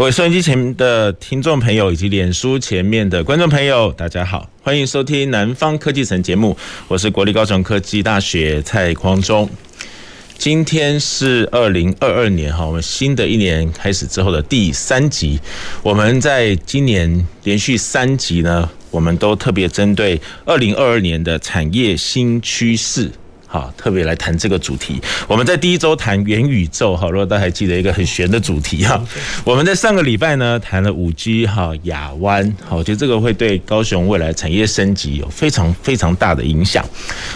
各位收音机前的听众朋友，以及脸书前面的观众朋友，大家好，欢迎收听《南方科技城》节目，我是国立高雄科技大学蔡匡忠。今天是二零二二年哈，我们新的一年开始之后的第三集。我们在今年连续三集呢，我们都特别针对二零二二年的产业新趋势。好，特别来谈这个主题。我们在第一周谈元宇宙，哈，如果大家还记得一个很玄的主题哈。我们在上个礼拜呢谈了五 G 哈亚湾，好，我觉得这个会对高雄未来产业升级有非常非常大的影响。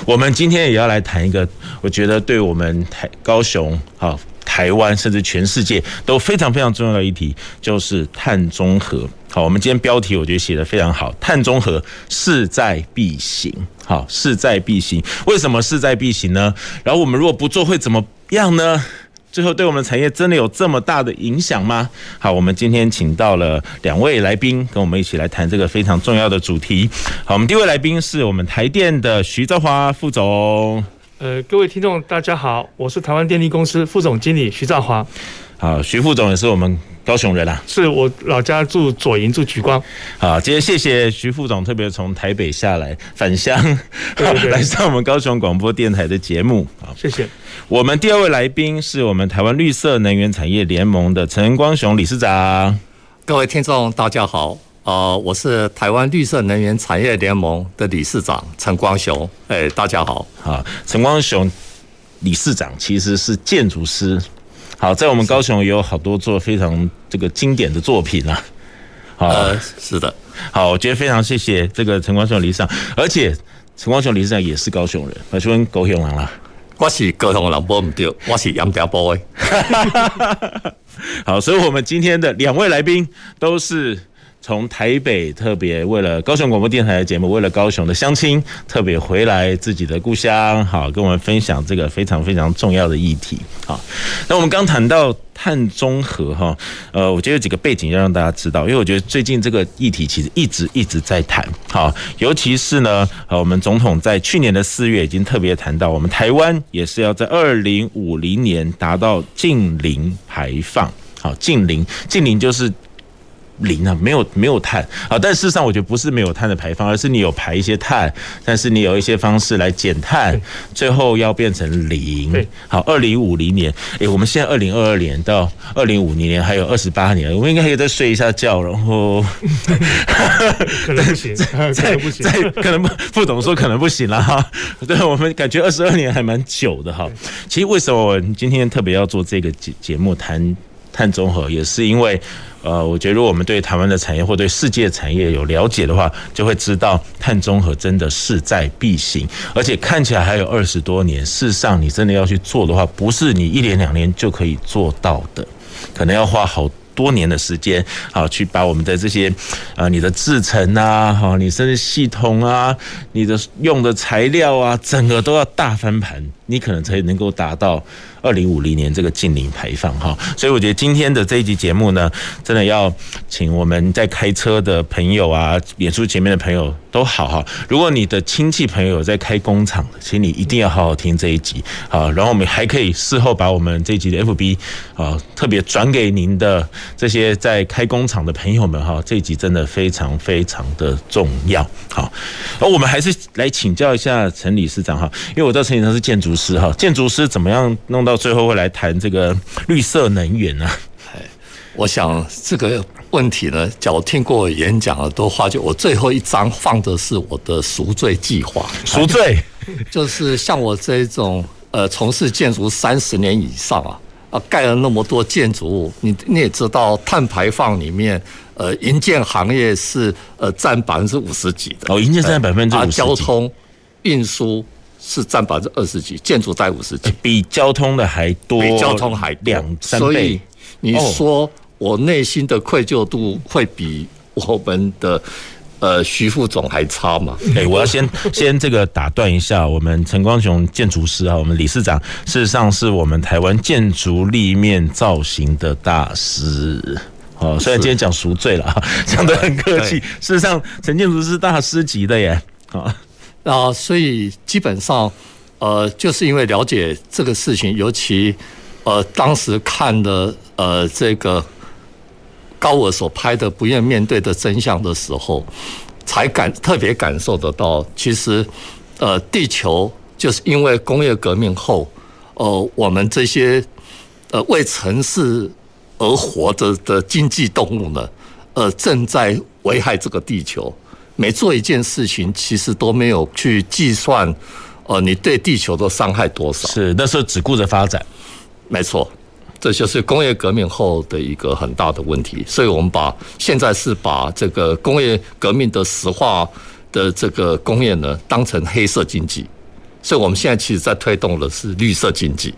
我们今天也要来谈一个，我觉得对我们台高雄好。台湾甚至全世界都非常非常重要的议题，就是碳中和。好，我们今天标题我觉得写得非常好，碳中和势在必行。好，势在必行。为什么势在必行呢？然后我们如果不做会怎么样呢？最后对我们产业真的有这么大的影响吗？好，我们今天请到了两位来宾，跟我们一起来谈这个非常重要的主题。好，我们第一位来宾是我们台电的徐兆华副总。呃，各位听众，大家好，我是台湾电力公司副总经理徐兆华。好，徐副总也是我们高雄人啊，是我老家住左营，住莒光。好，今天谢谢徐副总特别从台北下来返乡，来上我们高雄广播电台的节目。好，谢谢。我们第二位来宾是我们台湾绿色能源产业联盟的陈光雄理事长。各位听众，大家好。呃，我是台湾绿色能源产业联盟的理事长陈光雄。哎，大家好。好，陈光雄理事长其实是建筑师。好，在我们高雄也有好多做非常这个经典的作品啊。好，呃，是的。好，我觉得非常谢谢这个陈光雄理事长，而且陈光雄理事长也是高雄人，我问高雄人啦。我是高雄人，播唔对，我是盐埕埔的。好，所以我们今天的两位来宾都是。从台北特别为了高雄广播电台的节目，为了高雄的乡亲，特别回来自己的故乡，好跟我们分享这个非常非常重要的议题。好，那我们刚谈到碳中和哈，呃，我觉得有几个背景要让大家知道，因为我觉得最近这个议题其实一直一直在谈。好，尤其是呢，呃，我们总统在去年的四月已经特别谈到，我们台湾也是要在二零五零年达到近零排放。好，近零，近零就是。零啊，没有没有碳啊，但事实上我觉得不是没有碳的排放，而是你有排一些碳，但是你有一些方式来减碳，最后要变成零。好，二零五零年，诶，我们现在二零二二年到二零五零年还有二十八年，我们应该可以再睡一下觉，然后 可能不行，再不行，可能不，副总说可能不行了哈。对，我们感觉二十二年还蛮久的哈。其实为什么我今天特别要做这个节节目谈碳中和，也是因为。呃，我觉得如果我们对台湾的产业或对世界产业有了解的话，就会知道碳中和真的势在必行，而且看起来还有二十多年。事实上，你真的要去做的话，不是你一年两年就可以做到的，可能要花好多年的时间，好去把我们的这些啊，你的制程啊，哈，你甚至系统啊，你的用的材料啊，整个都要大翻盘，你可能才能够达到。二零五零年这个净零排放哈，所以我觉得今天的这一集节目呢，真的要请我们在开车的朋友啊，演出前面的朋友都好哈。如果你的亲戚朋友在开工厂，请你一定要好好听这一集啊。然后我们还可以事后把我们这一集的 FB 啊，特别转给您的这些在开工厂的朋友们哈。这一集真的非常非常的重要。好，而我们还是来请教一下陈理事长哈，因为我知道陈理事长是建筑师哈，建筑师怎么样弄到？最后会来谈这个绿色能源呢？哎，我想这个问题呢，假如听过演讲的都发觉，我最后一张放的是我的赎罪计划。赎罪 就是像我这种呃，从事建筑三十年以上啊，啊，盖了那么多建筑物，你你也知道，碳排放里面，呃，营建行业是呃占百分之五十几的。哦，营建占百分之五十几。交通运输。是占百分之二十几，建筑在五十几，比交通的还多，比交通还两三倍。所以你说我内心的愧疚度会比我们的呃徐副总还差吗？哎、欸，我要先 先这个打断一下，我们陈光雄建筑师啊，我们理事长事实上是我们台湾建筑立面造型的大师。哦，虽然今天讲赎罪了啊，讲的很客气，事实上陈建筑师是大师级的耶。啊，那所以基本上，呃，就是因为了解这个事情，尤其呃当时看了呃这个高尔所拍的《不愿面对的真相》的时候，才感特别感受得到，其实呃地球就是因为工业革命后，呃我们这些呃为城市。而活着的经济动物呢，呃，正在危害这个地球。每做一件事情，其实都没有去计算，呃，你对地球的伤害多少？是那时候只顾着发展，没错，这就是工业革命后的一个很大的问题。所以我们把现在是把这个工业革命的石化的这个工业呢，当成黑色经济。所以我们现在其实在推动的是绿色经济。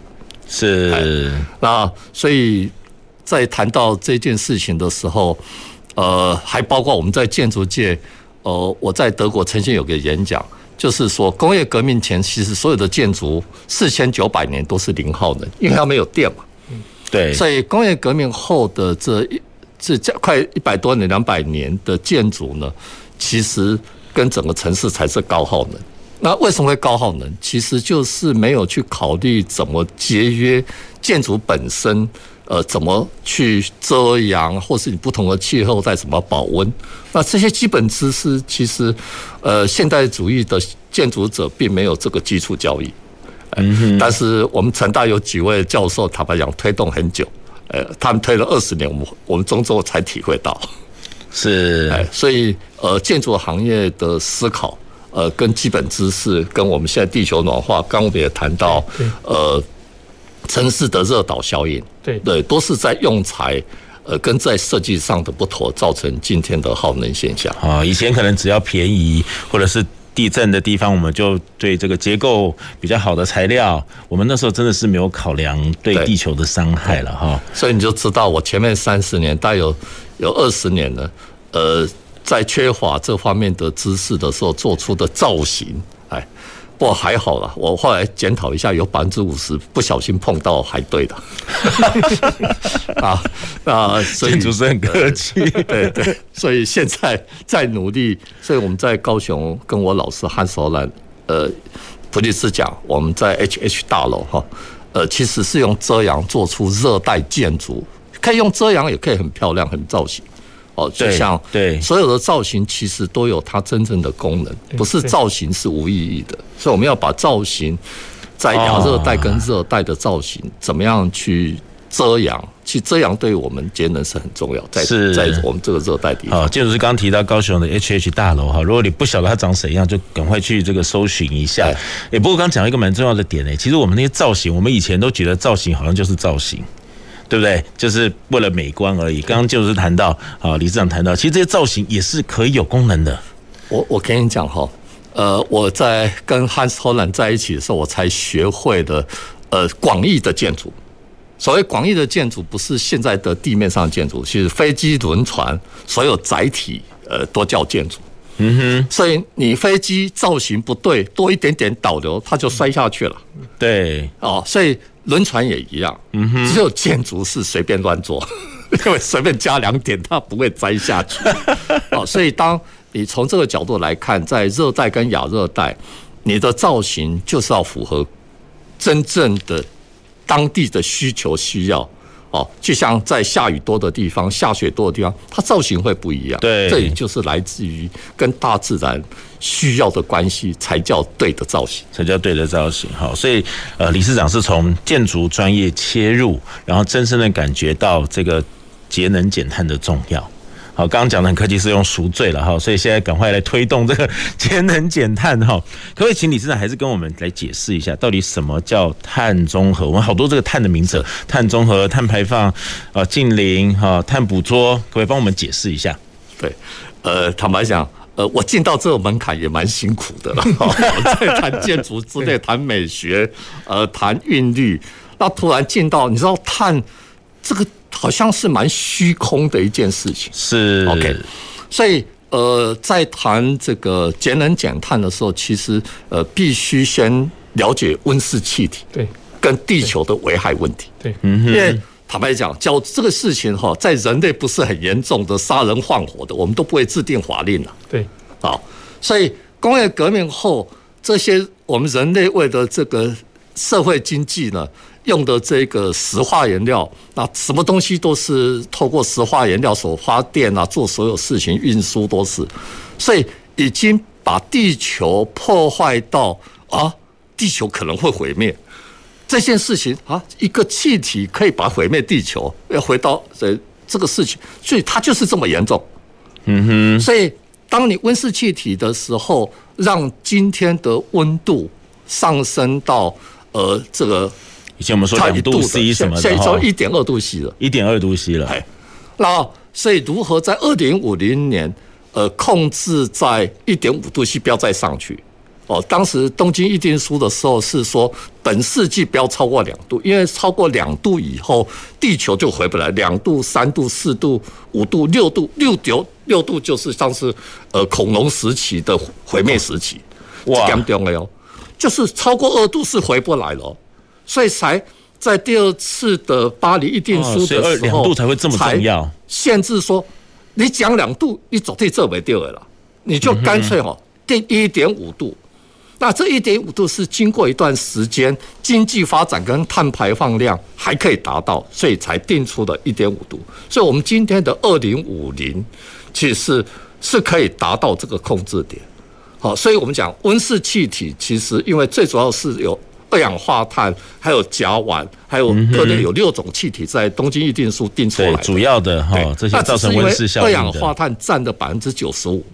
是那所以。在谈到这件事情的时候，呃，还包括我们在建筑界，呃，我在德国曾经有个演讲，就是说工业革命前，其实所有的建筑四千九百年都是零耗能，因为它没有电嘛。对。所以工业革命后的这一这快一百多年、两百年的建筑呢，其实跟整个城市才是高耗能。那为什么会高耗能？其实就是没有去考虑怎么节约建筑本身。呃，怎么去遮阳，或是你不同的气候在怎么保温？那这些基本知识，其实呃，现代主义的建筑者并没有这个基础教育。嗯哼。但是我们成大有几位教授，坦白讲推动很久，呃，他们推了二十年，我们我们中州才体会到。是。哎，所以呃，建筑行业的思考，呃，跟基本知识，跟我们现在地球暖化，刚刚我们也谈到，呃。城市的热岛效应，对对，都是在用材，呃，跟在设计上的不妥，造成今天的耗能现象啊。以前可能只要便宜，或者是地震的地方，我们就对这个结构比较好的材料，我们那时候真的是没有考量对地球的伤害了哈。所以你就知道，我前面三十年，大概有有二十年了，呃，在缺乏这方面的知识的时候做出的造型，哎。不过还好了，我后来检讨一下，有百分之五十不小心碰到还对的啊 啊！所以主持人很客气，对对，所以现在在努力。所以我们在高雄跟我老师汉索兰呃普利斯讲，我们在 HH 大楼哈呃其实是用遮阳做出热带建筑，可以用遮阳，也可以很漂亮，很造型。哦，就像对所有的造型，其实都有它真正的功能，不是造型是无意义的。所以我们要把造型在亚热带跟热带的造型，怎么样去遮阳？其实遮阳对我们节能是很重要，在在我们这个热带地方。建筑师刚刚提到高雄的 HH 大楼哈，如果你不晓得它长怎样，就赶快去这个搜寻一下。哎，不过刚讲一个蛮重要的点呢，其实我们那些造型，我们以前都觉得造型好像就是造型。对不对？就是为了美观而已。刚刚就是谈到啊，李市长谈到，其实这些造型也是可以有功能的。我我跟你讲哈，呃，我在跟 Hans Hollein 在一起的时候，我才学会的呃广义的建筑。所谓广义的建筑，不是现在的地面上的建筑，其实飞机、轮船所有载体呃都叫建筑。嗯哼。所以你飞机造型不对，多一点点导流，它就摔下去了。对。哦，所以。轮船也一样，只有建筑是随便乱做，因为随便加两点，它不会栽下去。哦，所以当你从这个角度来看，在热带跟亚热带，你的造型就是要符合真正的当地的需求需要。哦，就像在下雨多的地方、下雪多的地方，它造型会不一样。对，这也就是来自于跟大自然需要的关系，才叫对的造型，才叫对的造型。好，所以呃，理事长是从建筑专业切入，然后真正的感觉到这个节能减碳的重要。好，刚刚讲的很客气，是用赎罪了哈，所以现在赶快来推动这个 节能减碳哈。可不可以请李市长还是跟我们来解释一下，到底什么叫碳中和？我们好多这个碳的名词，碳中和、碳排放、啊净零哈、碳捕捉，可不可以帮我们解释一下？对，呃，坦白讲，呃，我进到这个门槛也蛮辛苦的了。我 在谈建筑之类，谈美学，呃，谈韵律，那突然进到你知道碳这个。好像是蛮虚空的一件事情。是 OK，所以呃，在谈这个节能减碳的时候，其实呃，必须先了解温室气体对跟地球的危害问题。对，因为坦白讲，叫这个事情哈，在人类不是很严重的杀人放火的，我们都不会制定法令了。对，好，所以工业革命后，这些我们人类为了这个社会经济呢，用的这个石化原料，那什么东西都是透过石化原料所发电啊，做所有事情运输都是，所以已经把地球破坏到啊，地球可能会毁灭这件事情啊，一个气体可以把毁灭地球，要回到这这个事情，所以它就是这么严重。嗯哼，所以当你温室气体的时候，让今天的温度上升到呃这个。以前我们说两度 C 什么的，现在说一点二度 C 了，一点二度 C 了。哎，那所以如何在二零五零年，呃，控制在一点五度 C 不要再上去？哦，当时东京议定书的时候是说，本世纪不要超过两度，因为超过两度以后，地球就回不来。两度、三度、四度、五度、六度，六度六度就是像是呃恐龙时期的毁灭时期。哇，这样的哟，就是超过二度是回不来了。所以才在第二次的巴黎议定书的时候，两度才会这么重要，限制说你讲两度，你走对这没对了，你就干脆哈定一点五度。那这一点五度是经过一段时间经济发展跟碳排放量还可以达到，所以才定出的一点五度。所以我们今天的二零五零其实是可以达到这个控制点。好，所以我们讲温室气体其实因为最主要是有。二氧化碳，还有甲烷，还有各类有六种气体，在东京议定书定出来的。主要的哈，这些造成温室效应的。二氧化碳占的百分之九十五，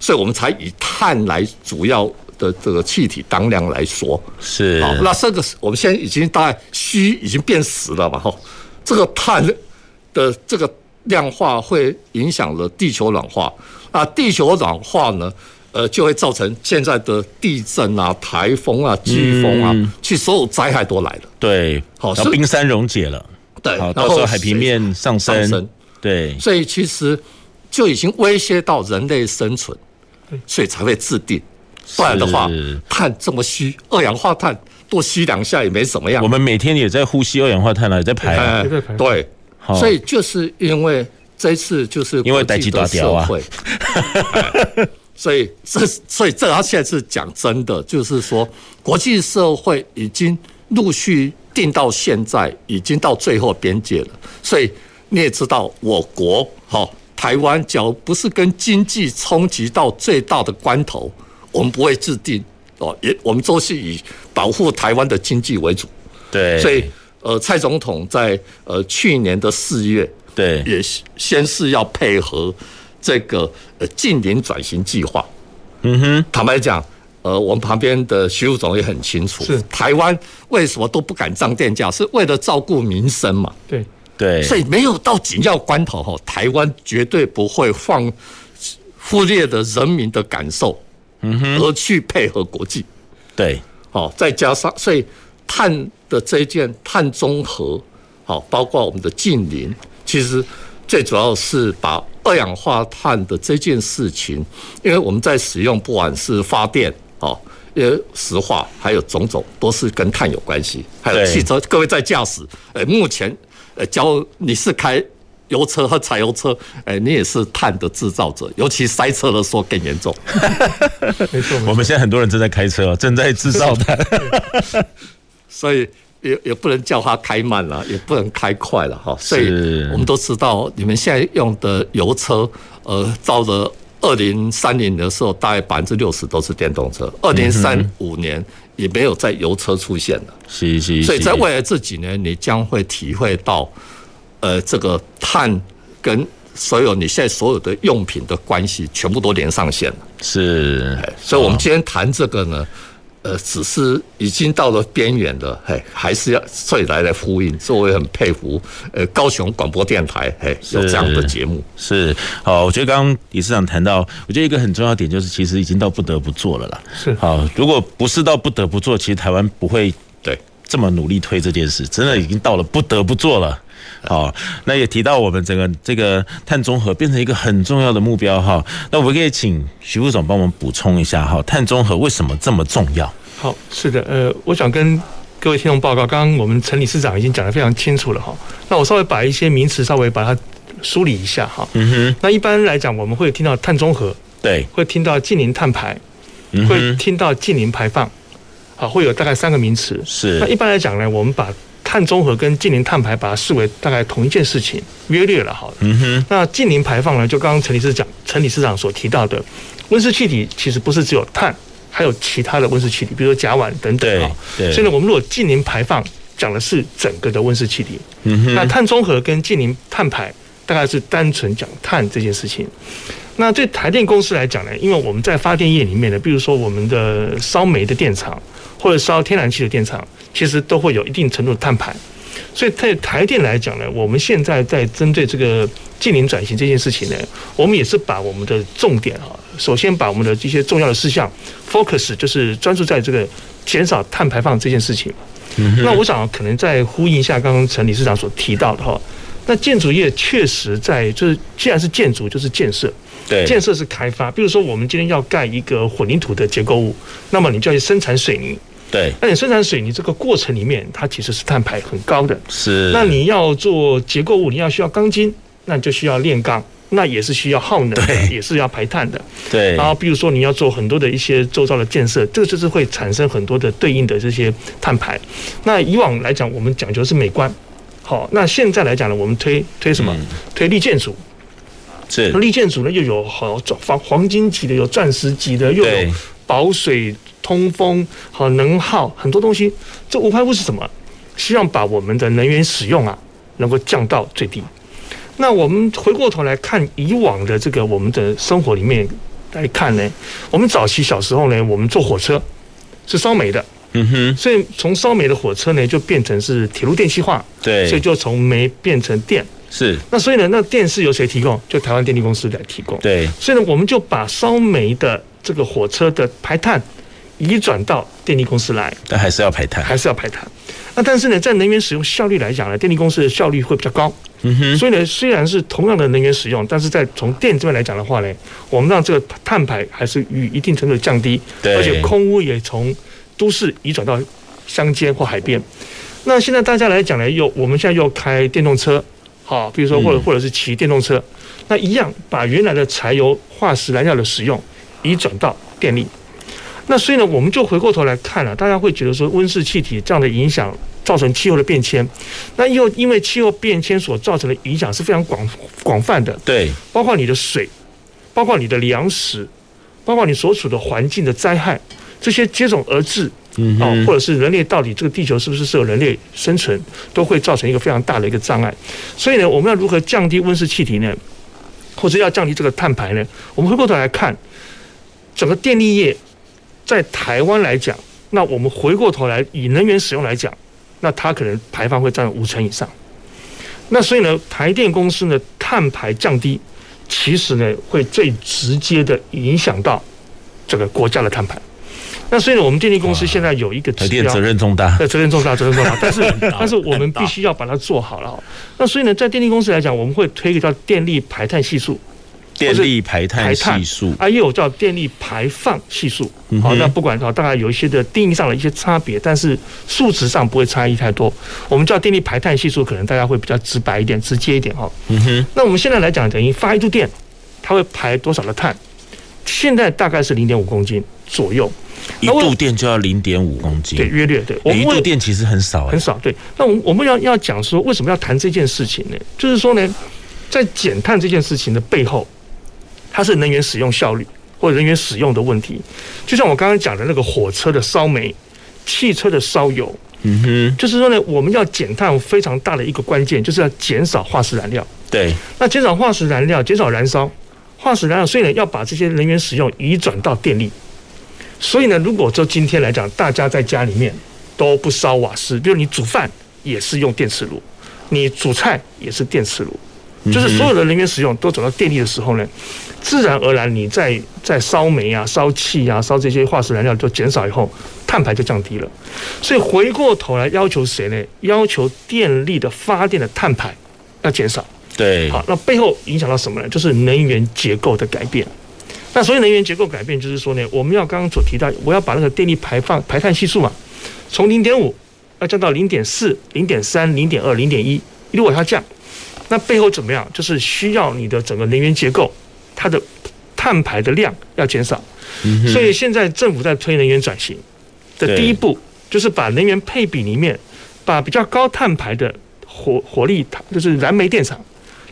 所以我们才以碳来主要的这个气体当量来说。是。好，那这个我们现在已经大概虚已经变实了嘛？哈，这个碳的这个量化会影响了地球暖化。啊地球暖化呢？呃，就会造成现在的地震啊、台风啊、飓风啊，其实所有灾害都来了。对，好，然后冰山溶解了，对，然后海平面上升，对，所以其实就已经威胁到人类生存，所以才会制定，不然的话，碳这么虚，二氧化碳多吸两下也没什么样。我们每天也在呼吸二氧化碳了，也在排，对，所以就是因为这次就是因为代际大调啊。所以这，所以这他现在是讲真的，就是说，国际社会已经陆续定到现在，已经到最后边界了。所以你也知道，我国哈台湾，只要不是跟经济冲击到最大的关头，我们不会制定哦，也我们都是以保护台湾的经济为主。对，所以呃，蔡总统在呃去年的四月，对，也先是要配合。这个呃近邻转型计划，嗯哼，坦白讲，呃，我们旁边的徐副总也很清楚，是。台湾为什么都不敢涨电价，是为了照顾民生嘛？对。对，所以没有到紧要关头哈，台湾绝对不会放忽略的人民的感受，嗯哼，而去配合国际，对，好，再加上所以碳的这一件碳中和，好，包括我们的近邻，其实。最主要是把二氧化碳的这件事情，因为我们在使用不管是发电哦，因为石化还有种种都是跟碳有关系，还有汽车，各位在驾驶，呃，目前呃，假如你是开油车和柴油车，哎，你也是碳的制造者，尤其塞车的时候更严重。没错，我们现在很多人正在开车，正在制造碳，所以。也也不能叫它开慢了，也不能开快了哈。所以我们都知道，你们现在用的油车，呃，到了二零三零的时候，大概百分之六十都是电动车。二零三五年也没有在油车出现了。是是。所以在未来这几年，你将会体会到，呃，这个碳跟所有你现在所有的用品的关系，全部都连上线了。是。所以我们今天谈这个呢。呃，只是已经到了边缘了，嘿，还是要所以来来呼应，所以我也很佩服，呃，高雄广播电台，嘿，有这样的节目是，是好。我觉得刚刚理事长谈到，我觉得一个很重要点就是，其实已经到不得不做了啦。是好，如果不是到不得不做，其实台湾不会对这么努力推这件事，真的已经到了不得不做了。好，那也提到我们整个这个碳中和变成一个很重要的目标哈。那我们可以请徐副总帮我们补充一下哈，碳中和为什么这么重要？好，是的，呃，我想跟各位听众报告，刚刚我们陈理事长已经讲得非常清楚了哈。那我稍微把一些名词稍微把它梳理一下哈。嗯哼。那一般来讲，我们会听到碳中和，对，会听到近零碳排，会听到近零排放，好，会有大概三个名词。是。那一般来讲呢，我们把碳中和跟近零碳排把它视为大概同一件事情，约略了好。嗯哼。那近零排放呢，就刚刚陈理事长陈理事长所提到的，温室气体其实不是只有碳，还有其他的温室气体，比如说甲烷等等啊。对。所以呢，我们如果近零排放讲的是整个的温室气体，嗯哼。那碳中和跟近零碳排大概是单纯讲碳这件事情。那对台电公司来讲呢，因为我们在发电业里面呢，比如说我们的烧煤的电厂或者烧天然气的电厂，其实都会有一定程度的碳排。所以在台电来讲呢，我们现在在针对这个近零转型这件事情呢，我们也是把我们的重点啊，首先把我们的这些重要的事项 focus，就是专注在这个减少碳排放这件事情。那我想可能再呼应一下刚刚陈理事长所提到的哈，那建筑业确实在就是既然是建筑，就是建设。对，建设是开发，比如说我们今天要盖一个混凝土的结构物，那么你就要去生产水泥。对，那你生产水泥这个过程里面，它其实是碳排很高的。是，那你要做结构物，你要需要钢筋，那你就需要炼钢，那也是需要耗能的，也是要排碳的。对，然后比如说你要做很多的一些周遭的建设，这个就是会产生很多的对应的这些碳排。那以往来讲，我们讲究是美观，好，那现在来讲呢，我们推推什么？嗯、推绿建筑。是，绿建筑呢，又有好黄黄金级的，有钻石级的，又有保水、通风、好能耗很多东西。这无外乎是什么？希望把我们的能源使用啊，能够降到最低。那我们回过头来看以往的这个我们的生活里面来看呢，我们早期小时候呢，我们坐火车是烧煤的，嗯哼，所以从烧煤的火车呢，就变成是铁路电气化，对，所以就从煤变成电。是，那所以呢，那电是由谁提供？就台湾电力公司来提供。对，所以呢，我们就把烧煤的这个火车的排碳移转到电力公司来。但还是要排碳，还是要排碳。那但是呢，在能源使用效率来讲呢，电力公司的效率会比较高。嗯哼。所以呢，虽然是同样的能源使用，但是在从电这边来讲的话呢，我们让这个碳排还是与一定程度的降低。对。而且空污也从都市移转到乡间或海边。那现在大家来讲呢，又我们现在又开电动车。好，比如说或者或者是骑电动车，嗯、那一样把原来的柴油化石燃料的使用移转到电力。那所以呢，我们就回过头来看了，大家会觉得说温室气体这样的影响造成气候的变迁，那又因为气候变迁所造成的影响是非常广广泛的，对，包括你的水，包括你的粮食，包括你所处的环境的灾害，这些接踵而至。嗯，哦，或者是人类到底这个地球是不是适合人类生存，都会造成一个非常大的一个障碍。所以呢，我们要如何降低温室气体呢？或者要降低这个碳排呢？我们回过头来看，整个电力业在台湾来讲，那我们回过头来以能源使用来讲，那它可能排放会占五成以上。那所以呢，台电公司呢，碳排降低，其实呢会最直接的影响到这个国家的碳排。那所以呢，我们电力公司现在有一个指标，责任重大，对，责任重大，责任重大。但是，但是我们必须要把它做好了。那所以呢，在电力公司来讲，我们会推一个叫电力排碳系数，电力排碳系数啊，也有叫电力排放系数。好，那不管啊，大概有一些的定义上的一些差别，但是数值上不会差异太多。我们叫电力排碳系数，可能大家会比较直白一点、直接一点哈。嗯哼。那我们现在来讲，等于发一度电，它会排多少的碳？现在大概是零点五公斤左右。一度电就要零点五公斤，对，约略对。我一度电其实很少，很少。对，那我我们要要讲说，为什么要谈这件事情呢？就是说呢，在减碳这件事情的背后，它是能源使用效率或者能源使用的问题。就像我刚刚讲的那个火车的烧煤、汽车的烧油，嗯哼，就是说呢，我们要减碳非常大的一个关键，就是要减少化石燃料。对，那减少化石燃料，减少燃烧化石燃料，所以呢，要把这些能源使用移转到电力。所以呢，如果说今天来讲，大家在家里面都不烧瓦斯，比如你煮饭也是用电磁炉，你煮菜也是电磁炉，就是所有的能源使用都走到电力的时候呢，自然而然你在在烧煤啊、烧气啊、烧这些化石燃料就减少以后，碳排就降低了。所以回过头来要求谁呢？要求电力的发电的碳排要减少。对，好，那背后影响到什么呢？就是能源结构的改变。那所以能源结构改变，就是说呢，我们要刚刚所提到，我要把那个电力排放排碳系数嘛，从零点五要降到零点四、零点三、零点二、零点一，如果它降。那背后怎么样？就是需要你的整个能源结构，它的碳排的量要减少。所以现在政府在推能源转型的第一步，就是把能源配比里面，把比较高碳排的火火力，就是燃煤电厂，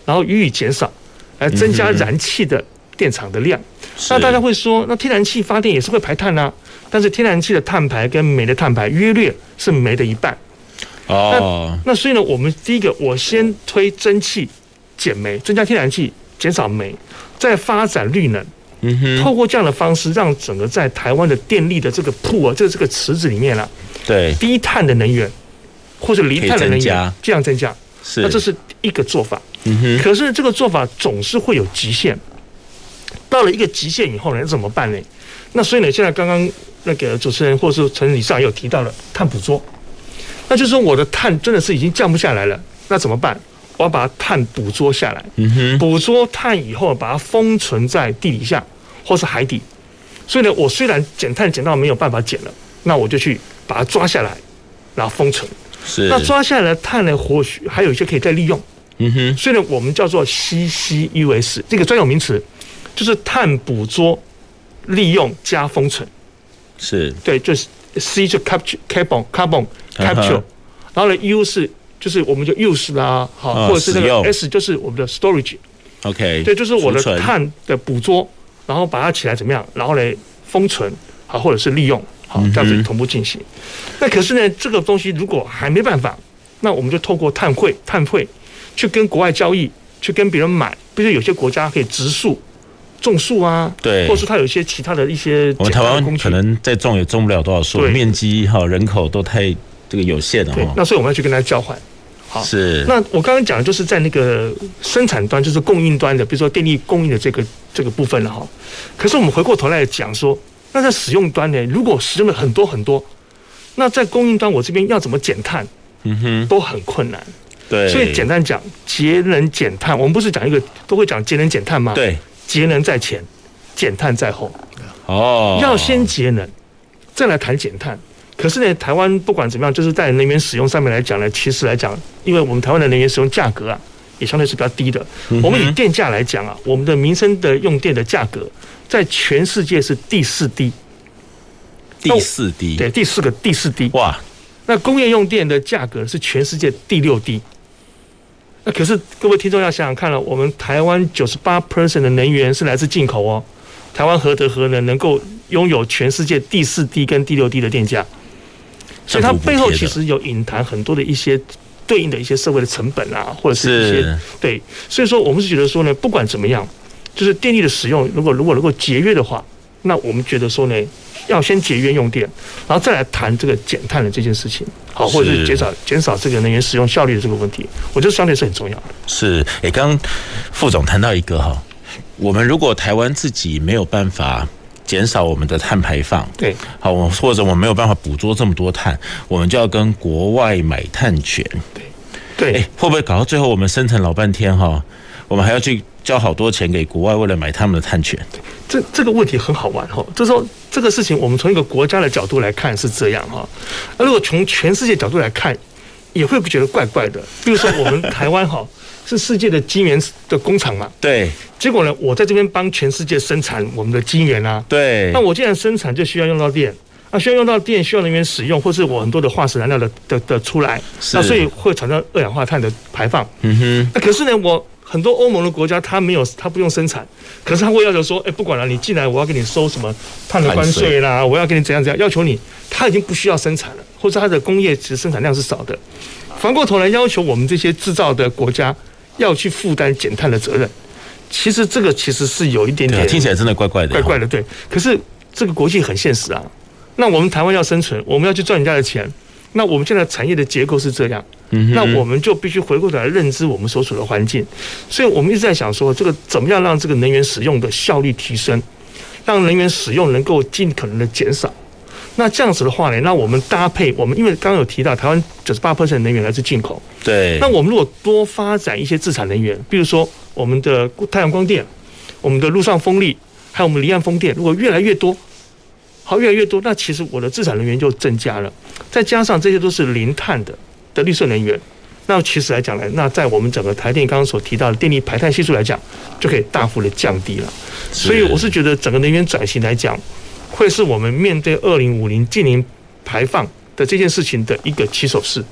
然后予以减少，来增加燃气的电厂的量。那大家会说，那天然气发电也是会排碳啊，但是天然气的碳排跟煤的碳排约略是煤的一半。哦，那所以呢，我们第一个，我先推蒸汽减煤，增加天然气，减少煤，再发展绿能。嗯哼，透过这样的方式，让整个在台湾的电力的这个铺啊，这个这个池子里面啊，对，低碳的能源或者零碳的能源这样增加，是，那这是一个做法。嗯哼，可是这个做法总是会有极限，到了一个极限以后呢，怎么办呢？那所以呢，现在刚刚那个主持人或者是陈理事长有提到了碳捕捉。那就是说，我的碳真的是已经降不下来了，那怎么办？我要把碳捕捉下来，捕捉碳以后，把它封存在地底下或是海底。所以呢，我虽然减碳减到没有办法减了，那我就去把它抓下来，然后封存。是。那抓下来的碳呢，或许还有一些可以再利用。嗯哼。所以呢，我们叫做 CCUS 这个专有名词，就是碳捕捉、利用加封存。是。对，就是 C 就 capture carbon carbon。Capture，然后呢，U 是就是我们就 use 啦，好，或者是那个 S 就是我们的 storage，OK，对，就是我的碳的捕捉，然后把它起来怎么样，然后来封存，好，或者是利用，好，这样子同步进行。那可是呢，这个东西如果还没办法，那我们就透过碳汇，碳汇去跟国外交易，去跟别人买，比如有些国家可以植树。种树啊，对，或者是它有一些其他的一些，我们台湾可能再种也种不了多少树，面积哈人口都太这个有限的哈。那所以我们要去跟他交换。好，是。那我刚刚讲的就是在那个生产端，就是供应端的，比如说电力供应的这个这个部分了哈。可是我们回过头来讲说，那在使用端呢，如果使用了很多很多，那在供应端我这边要怎么减碳？嗯哼，都很困难。对。所以简单讲，节能减碳，我们不是讲一个都会讲节能减碳吗？对。节能在前，减碳在后。哦，要先节能，再来谈减碳。可是呢，台湾不管怎么样，就是在能源使用上面来讲呢，其实来讲，因为我们台湾的能源使用价格啊，也相对是比较低的。我们以电价来讲啊，我们的民生的用电的价格，在全世界是第四低。第四低，对，第四个第四低。哇，那工业用电的价格是全世界第六低。那可是各位听众要想想看了，我们台湾九十八 percent 的能源是来自进口哦。台湾何德何能能够拥有全世界第四低跟第六低的电价？所以它背后其实有隐含很多的一些对应的一些社会的成本啊，或者是一些对。所以说我们是觉得说呢，不管怎么样，就是电力的使用，如果如果能够节约的话，那我们觉得说呢。要先节约用电，然后再来谈这个减碳的这件事情，好，或者是减少减少这个能源使用效率的这个问题，我觉得相对是很重要的。是，诶，刚刚副总谈到一个哈，我们如果台湾自己没有办法减少我们的碳排放，对，好，我或者我们没有办法捕捉这么多碳，我们就要跟国外买碳权，对，对，会不会搞到最后我们生产老半天哈，我们还要去交好多钱给国外，为了买他们的碳权？这这个问题很好玩哈，就是说这个事情，我们从一个国家的角度来看是这样哈，那如果从全世界角度来看，也会不觉得怪怪的。比如说我们台湾哈是世界的晶圆的工厂嘛，对。结果呢，我在这边帮全世界生产我们的晶圆啊，对。那我既然生产就需要用到电，那需要用到电，需要能源使用，或是我很多的化石燃料的的的出来，那所以会产生二氧化碳的排放。嗯哼。那可是呢，我。很多欧盟的国家，它没有，它不用生产，可是它会要求说，哎，不管了，你进来，我要给你收什么碳的关税啦，我要给你怎样怎样，要求你，它已经不需要生产了，或者它的工业其实生产量是少的，反过头来要求我们这些制造的国家要去负担减碳的责任，其实这个其实是有一点点听起来真的怪怪的，怪怪的，对。可是这个国际很现实啊，那我们台湾要生存，我们要去赚人家的钱，那我们现在产业的结构是这样，嗯，那我们就必须回过头来认知我们所处的环境。所以我们一直在想说，这个怎么样让这个能源使用的效率提升，让能源使用能够尽可能的减少。那这样子的话呢，那我们搭配我们，因为刚刚有提到台湾九十八 percent 能源来自进口，对。那我们如果多发展一些自产能源，比如说我们的太阳光电、我们的陆上风力，还有我们离岸风电，如果越来越多，好，越来越多，那其实我的自产能源就增加了。再加上这些都是零碳的的绿色能源，那其实来讲呢，那在我们整个台电刚刚所提到的电力排碳系数来讲，就可以大幅的降低了。所以我是觉得整个能源转型来讲。会是我们面对二零五零近零排放的这件事情的一个起手式。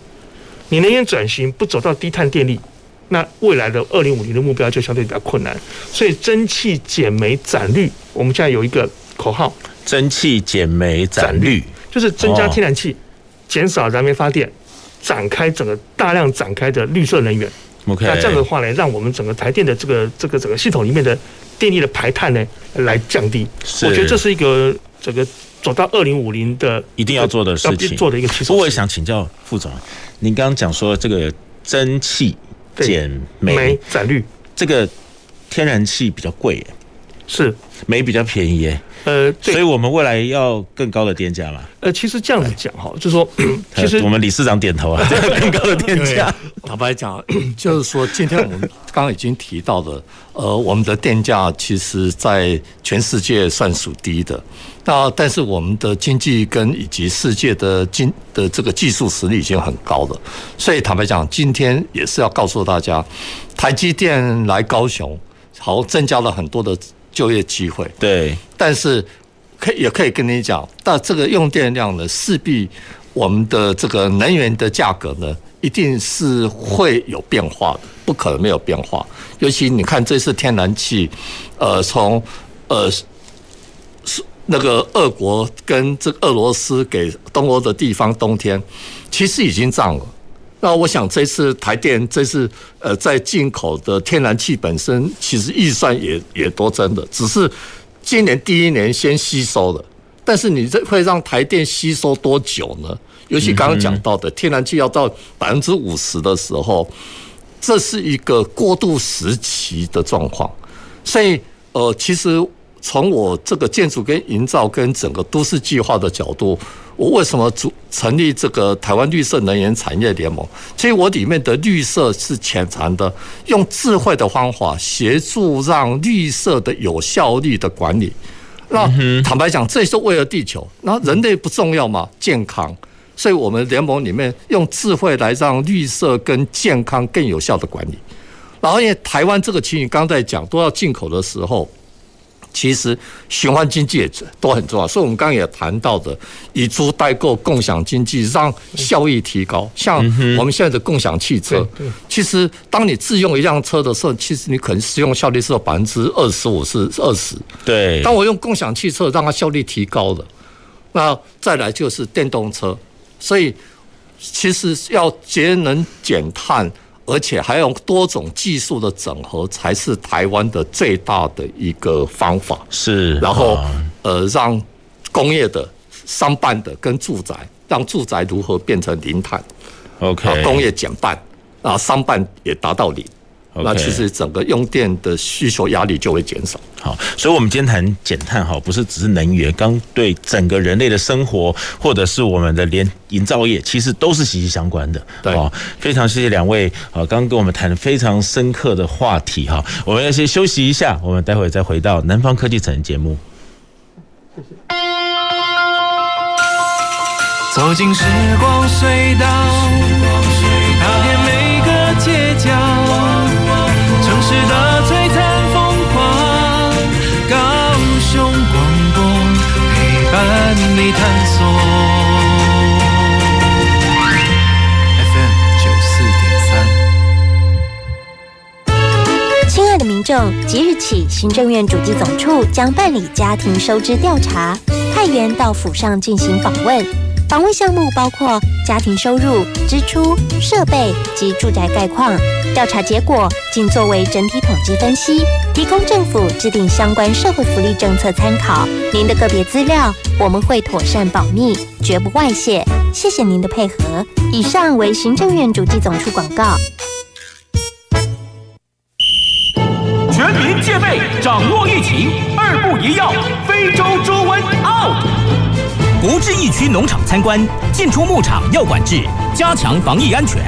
你能源转型不走到低碳电力，那未来的二零五零的目标就相对比较困难。所以蒸汽减煤展绿，我们现在有一个口号：蒸汽减煤展绿，就是增加天然气，减少燃煤发电，展开整个大量展开的绿色能源。OK，那这样的话呢，让我们整个台电的这个这个整个系统里面的电力的排碳呢来降低。我觉得这是一个。这个走到二零五零的一定要做的事情，做的一个。不过我也想请教副总，您刚刚讲说这个蒸汽减煤减绿，这个天然气比较贵耶，是煤比较便宜耶。呃，所以我们未来要更高的电价嘛？呃，其实这样子讲哈，就是说，其实我们理事长点头啊，更高的电价。坦白讲，就是说，今天我们刚刚已经提到的，呃，我们的电价其实在全世界算属低的。那但是我们的经济跟以及世界的经的这个技术实力已经很高了，所以坦白讲，今天也是要告诉大家，台积电来高雄，好增加了很多的。就业机会对，但是可以也可以跟你讲，那这个用电量呢，势必我们的这个能源的价格呢，一定是会有变化的，不可能没有变化。尤其你看这次天然气，呃，从呃是那个俄国跟这个俄罗斯给东欧的地方冬天，其实已经涨了。那我想这次台电这次呃在进口的天然气本身其实预算也也多增的，只是今年第一年先吸收了，但是你这会让台电吸收多久呢？尤其刚刚讲到的天然气要到百分之五十的时候，这是一个过渡时期的状况，所以呃其实从我这个建筑跟营造跟整个都市计划的角度。我为什么组成立这个台湾绿色能源产业联盟？其实我里面的绿色是潜藏的，用智慧的方法协助让绿色的有效率的管理。那坦白讲，这是为了地球。那人类不重要吗？健康。所以我们联盟里面用智慧来让绿色跟健康更有效的管理。然后因为台湾这个情形，刚才讲都要进口的时候。其实循环经济也都很重要，所以我们刚刚也谈到的以租代购、共享经济，让效益提高。像我们现在的共享汽车，其实当你自用一辆车的时候，其实你可能使用效率是有百分之二十五是二十。对，当我用共享汽车，让它效率提高了。那再来就是电动车，所以其实要节能减碳。而且还有多种技术的整合，才是台湾的最大的一个方法。是，然后呃，让工业的、商办的跟住宅，让住宅如何变成零碳？OK，工业减半，啊，商办也达到零。那其实整个用电的需求压力就会减少。好，所以，我们今天谈减碳，哈，不是只是能源，刚对整个人类的生活，或者是我们的连营造业，其实都是息息相关的。对，非常谢谢两位啊，刚刚跟我们谈非常深刻的话题哈。我们要先休息一下，我们待会再回到南方科技城节目。谢谢。走进时光隧道，是的璀璨风光，高雄广播陪伴你探索。即日起，行政院主计总处将办理家庭收支调查，派员到府上进行访问。访问项目包括家庭收入、支出、设备及住宅概况。调查结果仅作为整体统计分析，提供政府制定相关社会福利政策参考。您的个别资料我们会妥善保密，绝不外泄。谢谢您的配合。以上为行政院主计总处广告。要，非洲猪瘟 out。不至疫区农场参观，进出牧场要管制，加强防疫安全。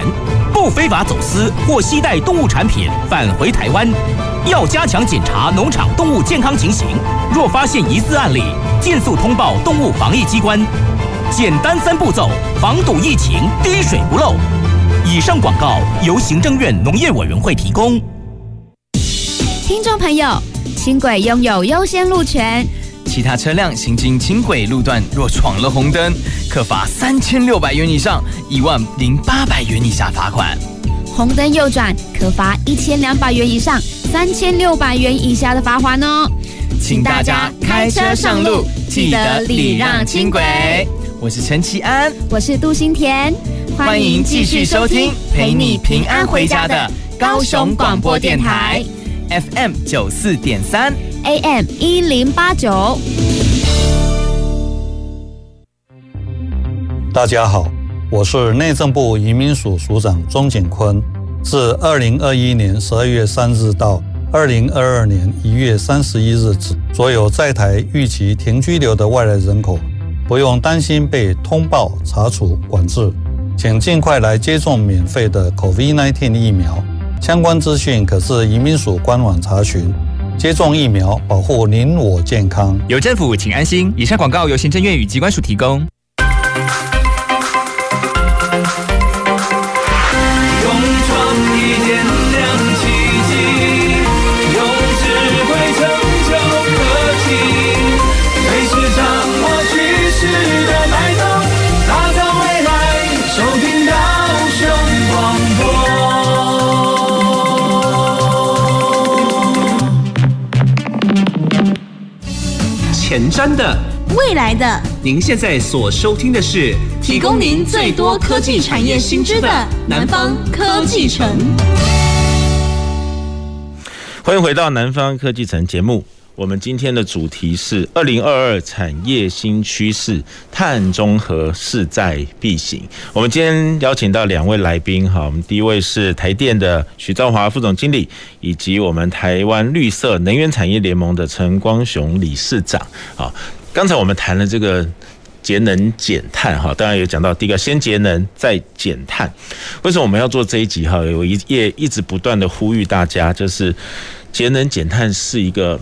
不非法走私或携带动物产品返回台湾，要加强检查农场动物健康情形。若发现疑似案例，尽速通报动物防疫机关。简单三步骤，防堵疫情，滴水不漏。以上广告由行政院农业委员会提供。听众朋友，轻轨拥有优先路权，其他车辆行经轻轨路段若闯了红灯，可罚三千六百元以上一万零八百元以下罚款；红灯右转可罚一千两百元以上三千六百元以下的罚款哦。请大家开车上路，记得礼让轻轨。我是陈其安，我是杜新田，欢迎继续收听陪你平安回家的高雄广播电台。FM 九四点三，AM 一零八九。大家好，我是内政部移民署署长钟景坤。自二零二一年十二月三日到二零二二年一月三十一日止，所有在台预期停居留的外来人口，不用担心被通报、查处、管制，请尽快来接种免费的 COVID-19 疫苗。相关资讯可至移民署官网查询。接种疫苗，保护您我健康。有政府，请安心。以上广告由行政院与机关署提供。前瞻的，未来的，您现在所收听的是提供您最多科技产业新知的南方科技城。欢迎回到南方科技城节目。我们今天的主题是二零二二产业新趋势，碳中和势在必行。我们今天邀请到两位来宾，哈，我们第一位是台电的许兆华副总经理，以及我们台湾绿色能源产业联盟的陈光雄理事长。好，刚才我们谈了这个节能减碳，哈，当然有讲到第一个先节能再减碳。为什么我们要做这一集？哈，我一也一直不断的呼吁大家，就是节能减碳是一个。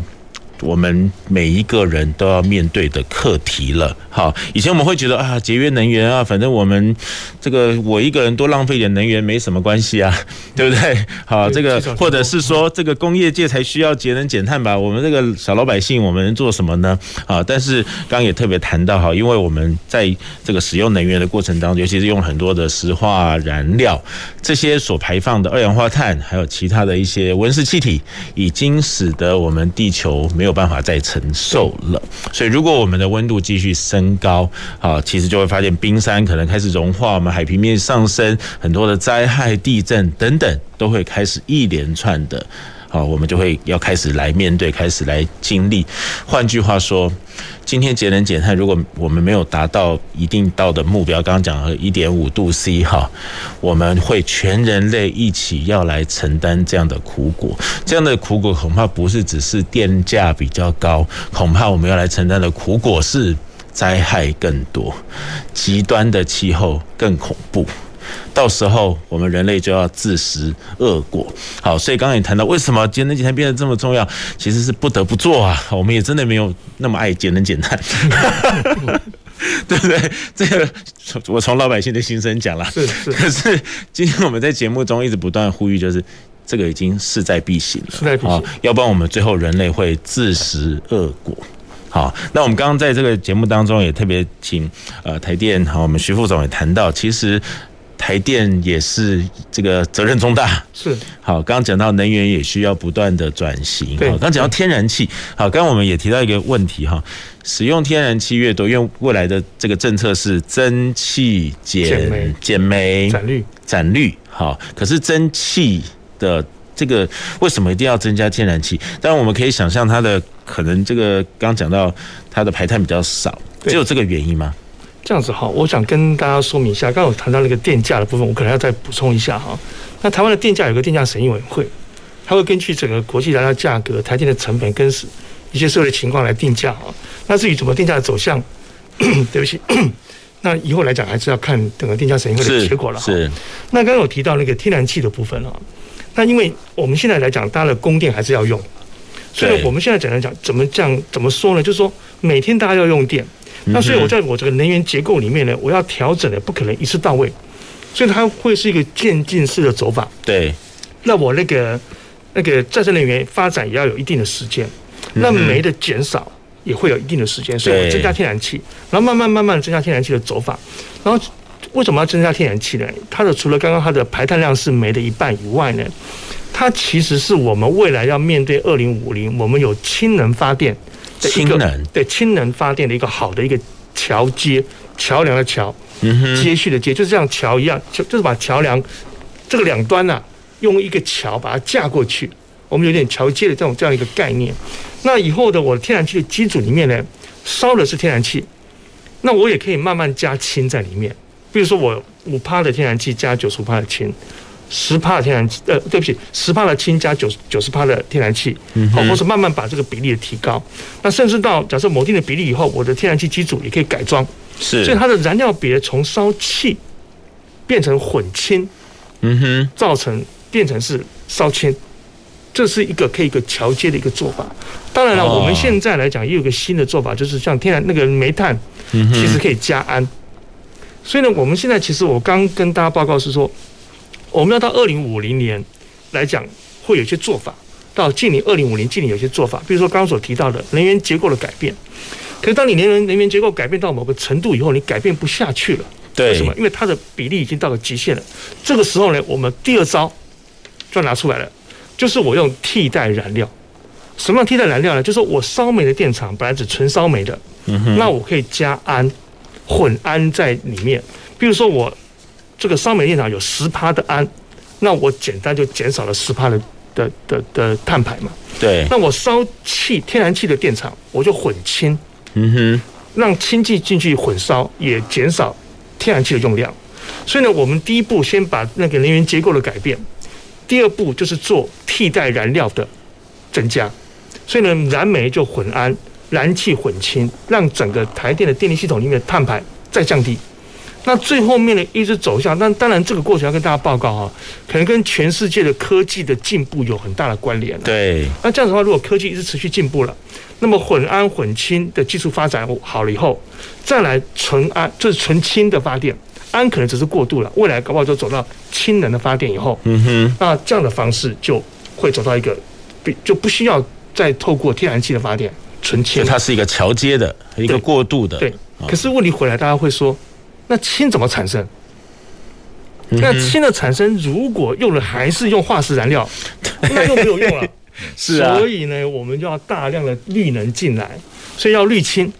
我们每一个人都要面对的课题了。好，以前我们会觉得啊，节约能源啊，反正我们这个我一个人多浪费点能源没什么关系啊，对不对？好，这个或者是说这个工业界才需要节能减碳吧？我们这个小老百姓，我们能做什么呢？啊，但是刚刚也特别谈到哈，因为我们在这个使用能源的过程当中，尤其是用很多的石化燃料，这些所排放的二氧化碳，还有其他的一些温室气体，已经使得我们地球没有。没有办法再承受了，所以如果我们的温度继续升高，啊，其实就会发现冰山可能开始融化，我们海平面上升，很多的灾害、地震等等都会开始一连串的，好，我们就会要开始来面对，开始来经历。换句话说。今天节能减碳，如果我们没有达到一定到的目标，刚刚讲了一点五度 C 哈，我们会全人类一起要来承担这样的苦果。这样的苦果恐怕不是只是电价比较高，恐怕我们要来承担的苦果是灾害更多，极端的气候更恐怖。到时候我们人类就要自食恶果。好，所以刚刚也谈到为什么节能减碳变得这么重要，其实是不得不做啊。我们也真的没有那么爱节能减碳，对不对？这个我从老百姓的心声讲了。是是。可是今天我们在节目中一直不断呼吁，就是这个已经势在必行了。势在必行。要不然我们最后人类会自食恶果。好，那我们刚刚在这个节目当中也特别请呃台电好，我们徐副总也谈到，其实。台电也是这个责任重大。是。好，刚刚讲到能源也需要不断的转型。对。刚刚讲到天然气，好，刚刚我们也提到一个问题哈，使用天然气越多，因为未来的这个政策是增气减减煤减绿展绿。好，可是增气的这个为什么一定要增加天然气？当然我们可以想象它的可能这个刚刚讲到它的排碳比较少，只有这个原因吗？这样子哈，我想跟大家说明一下。刚刚我谈到那个电价的部分，我可能要再补充一下哈。那台湾的电价有个电价审议委员会，它会根据整个国际燃料价格、台电的成本跟一些社会的情况来定价哈。那至于怎么定价的走向，对不起，那以后来讲还是要看整个电价审议会的结果了哈。是。那刚刚有提到那个天然气的部分哈，那因为我们现在来讲，大家的供电还是要用，所以我们现在讲来讲怎么这样怎么说呢？就是说每天大家要用电。那所以，我在我这个能源结构里面呢，我要调整的不可能一次到位，所以它会是一个渐进式的走法。对。那我那个那个再生能源发展也要有一定的时间，那煤的减少也会有一定的时间，所以我增加天然气，然后慢慢慢慢增加天然气的走法。然后为什么要增加天然气呢？它的除了刚刚它的排碳量是煤的一半以外呢，它其实是我们未来要面对二零五零，我们有氢能发电。氢能对氢能发电的一个好的一个桥接桥梁的桥，接续的接，就是像桥一样，就就是把桥梁这个两端呢、啊，用一个桥把它架过去，我们有点桥接的这种这样一个概念。那以后的我的天然气的机组里面呢，烧的是天然气，那我也可以慢慢加氢在里面，比如说我五趴的天然气加九十五趴的氢。十帕的天然气，呃，对不起，十帕的氢加九九十帕的天然气，好，或是慢慢把这个比例的提高。那甚至到假设某定的比例以后，我的天然气机组也可以改装，是，所以它的燃料别从烧气变成混氢，嗯哼，造成变成是烧氢，这是一个可以一个桥接的一个做法。当然了，我们现在来讲也有个新的做法，就是像天然那个煤炭，其实可以加氨。所以呢，我们现在其实我刚跟大家报告是说。我们要到二零五零年来讲，会有一些做法。到近年二零五零，近年有些做法，比如说刚刚所提到的能源结构的改变。可是当你能源能源结构改变到某个程度以后，你改变不下去了。对。为什么？因为它的比例已经到了极限了。这个时候呢，我们第二招就拿出来了，就是我用替代燃料。什么样替代燃料呢？就是我烧煤的电厂本来只纯烧煤的，嗯，那我可以加氨混氨在里面。比如说我。这个烧煤电厂有十趴的氨，那我简单就减少了十趴的的的的碳排嘛。对。那我烧气天然气的电厂，我就混氢，嗯哼，让氢气进去混烧，也减少天然气的用量。所以呢，我们第一步先把那个能源结构的改变，第二步就是做替代燃料的增加。所以呢，燃煤就混氨，燃气混氢，让整个台电的电力系统里面的碳排再降低。那最后面的，一直走向，但当然这个过程要跟大家报告哈，可能跟全世界的科技的进步有很大的关联。对。那这样子的话，如果科技一直持续进步了，那么混氨混氢的技术发展好了以后，再来纯氨就是纯氢的发电，氨可能只是过渡了，未来搞不好就走到氢能的发电以后，嗯哼，那这样的方式就会走到一个，比就不需要再透过天然气的发电纯氢，它是一个桥接的一个过渡的。对。可是问题回来，大家会说。那氢怎么产生？那氢的产生如果用了还是用化石燃料，那又没有用了。是啊。所以呢，我们就要大量的绿能进来，所以要绿氢，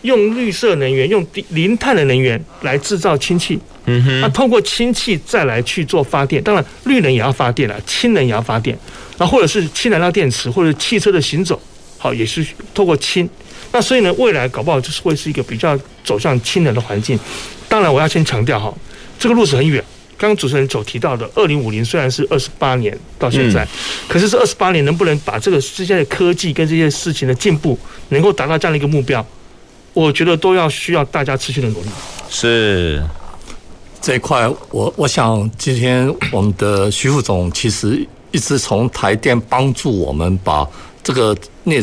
用绿色能源，用零碳的能源来制造氢气。嗯哼。那通过氢气再来去做发电，当然绿能也要发电了，氢能也要发电。那或者是氢燃料电池，或者汽车的行走，好，也是透过氢。那所以呢，未来搞不好就是会是一个比较走向氢能的环境。当然，我要先强调哈，这个路是很远。刚刚主持人所提到的二零五零虽然是二十八年到现在，可是这二十八年能不能把这个之间的科技跟这些事情的进步，能够达到这样的一个目标，我觉得都要需要大家持续的努力。是这一块，我我想今天我们的徐副总其实一直从台电帮助我们把这个那。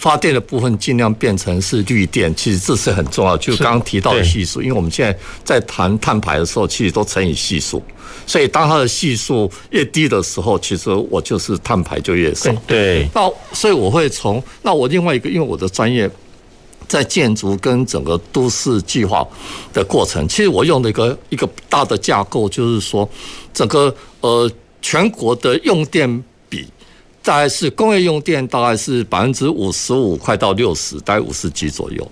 发电的部分尽量变成是绿电，其实这是很重要。就刚刚提到的系数，因为我们现在在谈碳排的时候，其实都乘以系数，所以当它的系数越低的时候，其实我就是碳排就越少。对。那所以我会从那我另外一个，因为我的专业在建筑跟整个都市计划的过程，其实我用的一个一个大的架构，就是说，整个呃全国的用电比，大概是工业用电大概是百分之五十五，快到六十，大概五十几左右。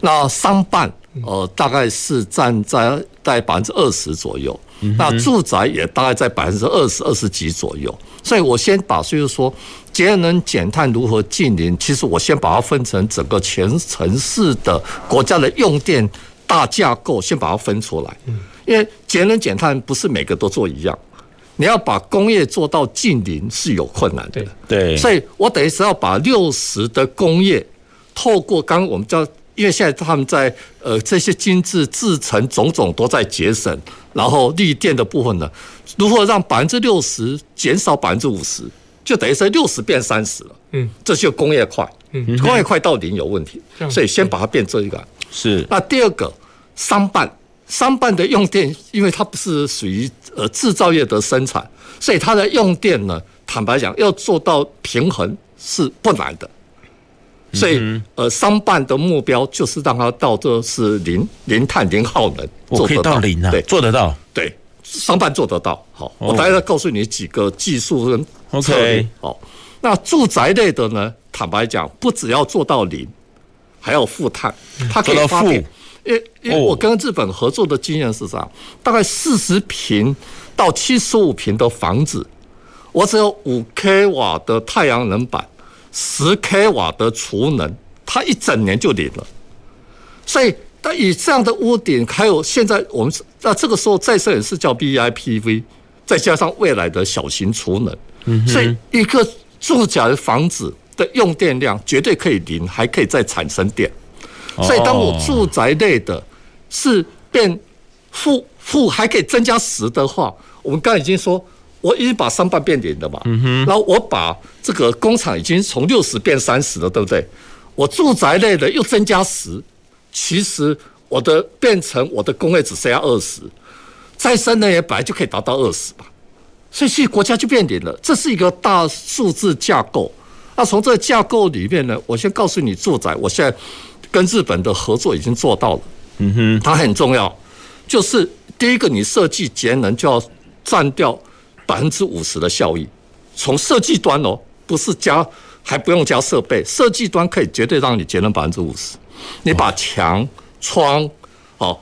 那商办呃大概是占在在百分之二十左右。那住宅也大概在百分之二十二十几左右，所以我先把就是说节能减碳如何近零，其实我先把它分成整个全城市的国家的用电大架构，先把它分出来。因为节能减碳不是每个都做一样，你要把工业做到近零是有困难的。对，所以我等于是要把六十的工业透过刚刚我们叫。因为现在他们在呃这些精致制成种种都在节省，然后绿电的部分呢，如何让百分之六十减少百分之五十，就等于说六十变三十了。嗯，这就工业快，嗯，工业快到零有问题，所以先把它变这一个。是。那第二个商办，商办的用电，因为它不是属于呃制造业的生产，所以它的用电呢，坦白讲要做到平衡是不难的。所以，呃，商办的目标就是让它到这是零零碳零耗能，我可以到零啊，对，做得到，对，商办做得到。好，我大概告诉你几个技术跟策略。好，那住宅类的呢，坦白讲，不只要做到零，还要负碳，它可以发电。因为因为我跟日本合作的经验是这样，大概四十平到七十五平的房子，我只有五 k 瓦的太阳能板。十 k 瓦的储能，它一整年就零了。所以，但以这样的屋顶，还有现在我们那这个时候再生也是叫 BIPV，再加上未来的小型储能，所以一个住宅的房子的用电量绝对可以零，还可以再产生电。所以，当我住宅类的是变负负还可以增加十的话，我们刚才已经说。我已经把三半变零了嘛，然后我把这个工厂已经从六十变三十了，对不对？我住宅类的又增加十，其实我的变成我的工业只剩下二十，再生能源本来就可以达到二十嘛，所以其实国家就变零了。这是一个大数字架构。那从这个架构里面呢，我先告诉你，住宅我现在跟日本的合作已经做到了，嗯哼，它很重要，就是第一个你设计节能就要占掉。百分之五十的效益，从设计端哦，不是加，还不用加设备，设计端可以绝对让你节能百分之五十。你把墙、窗，哦，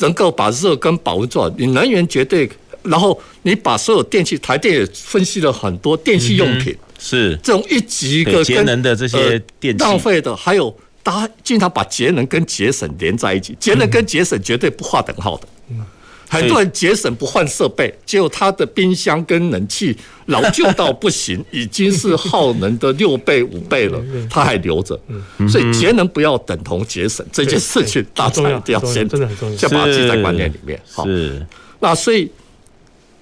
能够把热跟保温做好，你能源绝对，然后你把所有电器，台电也分析了很多电器用品，嗯、是。这种一级一个节能的这些电器、呃、浪费的，还有大家经常把节能跟节省连在一起，节能跟节省绝对不划等号的。嗯很多人节省不换设备，结果他的冰箱跟冷气老旧到不行，已经是耗能的六倍五倍了，他还留着。所以节能不要等同节省这件事情，大家一定要先先把它记在观念里面。好，那所以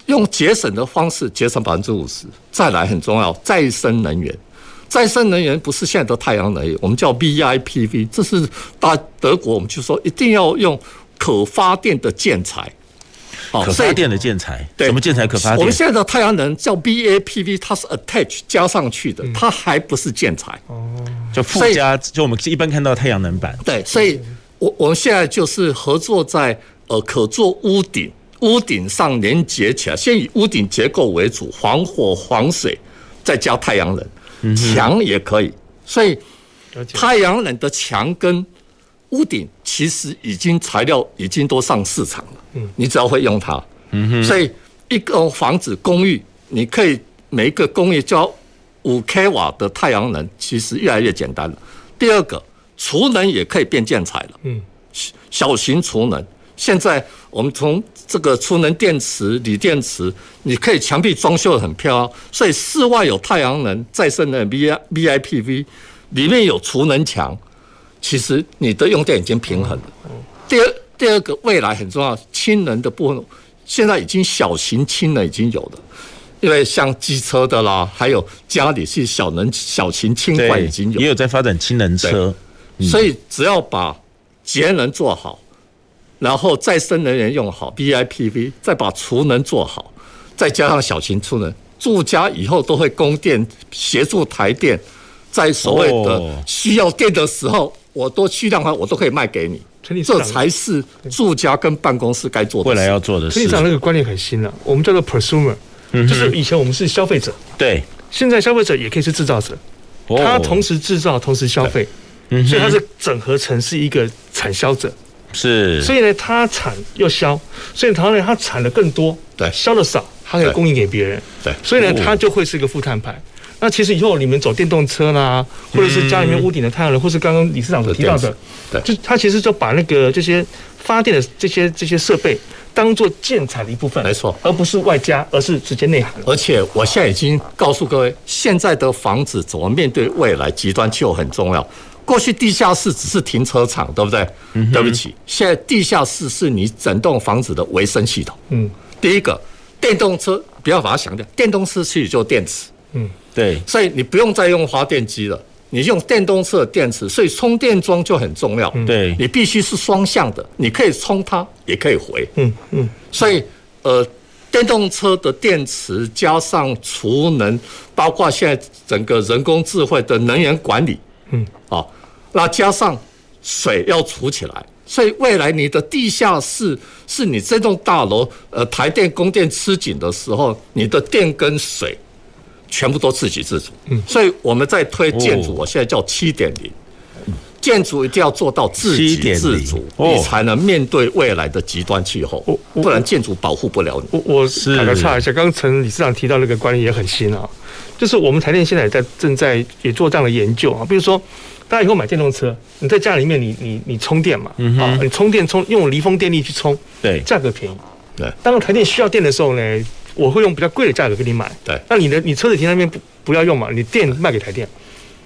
用节省的方式节省百分之五十，再来很重要，再生能源。再生能源不是现在的太阳能，我们叫 BIPV，这是大德国，我们就说一定要用可发电的建材。可发电的建材，对，什么建材可发电？我们现在的太阳能叫 BAPV，它是 attach 加上去的，它还不是建材。哦，就附加，就我们一般看到太阳能板。对，所以我我们现在就是合作在呃可做屋顶，屋顶上连接起来，先以屋顶结构为主，防火防水，再加太阳能，墙也可以。所以太阳能的墙跟屋顶其实已经材料已经都上市场了。嗯你只要会用它，嗯哼所以一个房子公寓，你可以每一个公寓交五 k 瓦的太阳能，其实越来越简单了。第二个，储能也可以变建材了，嗯，小型储能。现在我们从这个储能电池、锂电池，你可以墙壁装修的很漂亮，所以室外有太阳能再生的 V I V I P V，里面有储能墙，其实你的用电已经平衡了。第二。第二个未来很重要，氢能的部分，现在已经小型氢能已经有了，因为像机车的啦，还有家里是小能小型氢罐已经有，也有在发展氢能车，所以只要把节能做好，然后再生能源用好，BIPV，再把储能做好，再加上小型储能，住家以后都会供电协助台电，在所谓的需要电的时候。我都巨量化，我都可以卖给你。这才是住家跟办公室该做的。未来要做的事。陈理事长那个观念很新了，我们叫做 prosumer，就是以前我们是消费者，对，现在消费者也可以是制造者，他同时制造，同时消费，所以他是整合成是一个产销者。是，所以呢，它产又销，所以他呢，它产的更多，对，销的少，它可以供应给别人，对，所以呢，它就会是一个负碳排。那其实以后你们走电动车啦，或者是家里面屋顶的太阳能，或是刚刚理事长所提到的，对，就他其实就把那个这些发电的这些这些设备当做建材的一部分，没错，而不是外加，而是直接内涵。而且我现在已经告诉各位，现在的房子怎么面对未来极端气候很重要。过去地下室只是停车场，对不对？嗯，对不起，现在地下室是你整栋房子的维生系统。嗯，第一个电动车不要把它想掉，电动车其实就电池。嗯，对，所以你不用再用发电机了，你用电动车的电池，所以充电桩就很重要。对，你必须是双向的，你可以充它，也可以回。嗯嗯，所以呃，电动车的电池加上储能，包括现在整个人工智慧的能源管理，嗯，啊。那加上水要储起来，所以未来你的地下室是你这栋大楼呃台电供电吃紧的时候，你的电跟水全部都自给自足。嗯，所以我们在推建筑，我现在叫七点零，建筑一定要做到自给自足，你才能面对未来的极端气候，不然建筑保护不了你。我我打个岔一下，刚刚陈理事长提到那个观念也很新啊，就是我们台电现在也在正在也做这样的研究啊，比如说。大家以后买电动车，你在家里面你你你充电嘛，嗯、啊，你充电充用离峰电力去充，对，价格便宜，对。当台电需要电的时候呢，我会用比较贵的价格给你买，对。那你的你车子停那边不不要用嘛，你电卖给台电，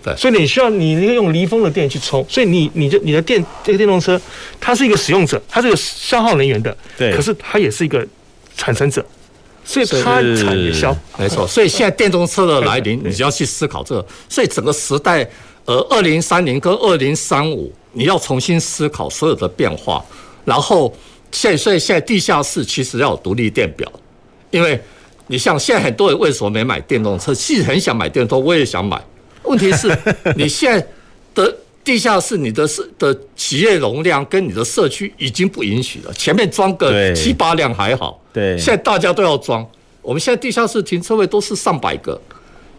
对。所以你需要你那个用离峰的电去充，所以你你就你的电这个电动车，它是一个使用者，它是一个消耗能源的，对。可是它也是一个产生者，所以它产也消，没错。所以现在电动车的来临，你就要去思考这个，所以整个时代。而二零三零跟二零三五，你要重新思考所有的变化。然后现在，所以现在地下室其实要有独立电表，因为你像现在很多人为什么没买电动车？其实很想买电动车，我也想买。问题是，你现在的地下室，你的社的企业容量跟你的社区已经不允许了。前面装个七八辆还好，对，现在大家都要装。我们现在地下室停车位都是上百个。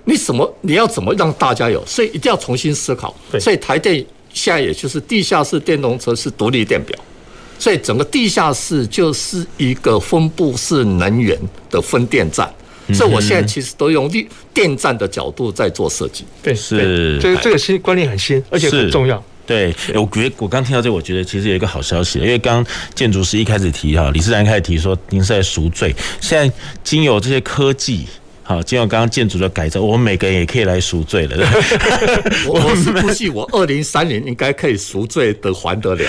你什么？你要怎么让大家有？所以一定要重新思考。所以台电现在也就是地下室电动车是独立电表，所以整个地下室就是一个分布式能源的分电站。所以我现在其实都用电电站的角度在做设计。对，是这个这个新观念很新，而且很重要。对，我觉得我刚听到这个，我觉得其实有一个好消息，因为刚建筑师一开始提哈，理事长一开始提说您是在赎罪，现在经由这些科技。好，经过刚刚建筑的改造，我们每个人也可以来赎罪了。我我是估计，我二零三零应该可以赎罪的还得了。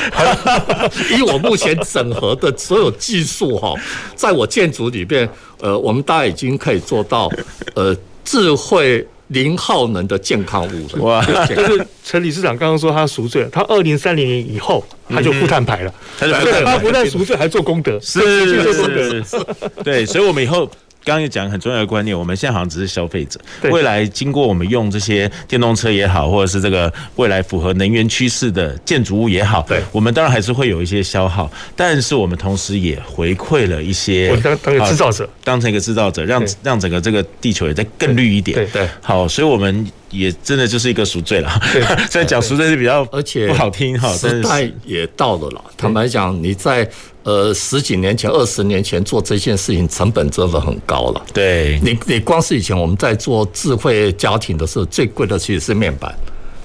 以我目前整合的所有技术哈，在我建筑里面，呃，我们大概已经可以做到呃智慧零耗能的健康屋了。哇！就是陈理事长刚刚说他赎罪了，他二零三零年以后他就负碳排了，他就他不但赎罪还做功德，是是是，对，所以我们以后。刚刚也讲很重要的观念，我们现在好像只是消费者。未来经过我们用这些电动车也好，或者是这个未来符合能源趋势的建筑物也好，对，我们当然还是会有一些消耗，但是我们同时也回馈了一些，我当当个制造者，当成一个制造者，让让整个这个地球也再更绿一点。对对，好，所以我们也真的就是一个赎罪了。虽然讲赎罪是比较而且不好听哈，时代也到了了。坦白讲，你在。呃，十几年前、二十年前做这件事情，成本真的很高了。对，你你光是以前我们在做智慧家庭的时候，最贵的其实是面板。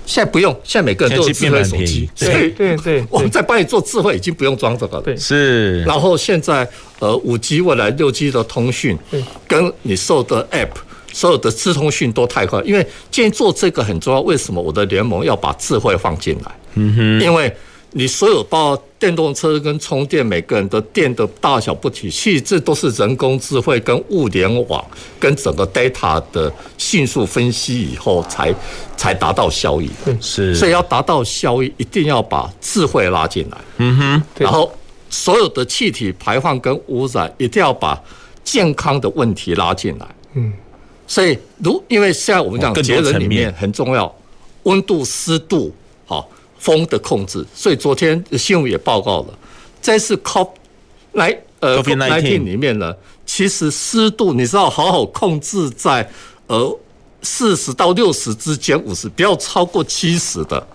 现在不用，现在每个人都有智慧手机，所以对对，我们在帮你做智慧，已经不用装这个了。对，是。然后现在呃，五 G 未来六 G 的通讯，跟你受的 App，所有的资通讯都太快。因为今天做这个很重要，为什么我的联盟要把智慧放进来？嗯哼，因为。你所有包括电动车跟充电，每个人的电的大小不体，其实这都是人工智慧跟物联网跟整个 data 的迅速分析以后才才达到效益。是，所以要达到效益，一定要把智慧拉进来。嗯哼，然后所有的气体排放跟污染，一定要把健康的问题拉进来。嗯，所以如因为现在我们讲节能里面很重要，温度、湿度，好。风的控制。所以昨天新闻也报告了，这次 COP 来呃 COVID-19 里面呢，其实湿度你知道好好控制在呃四十到六十之间，五十不要超过七十的，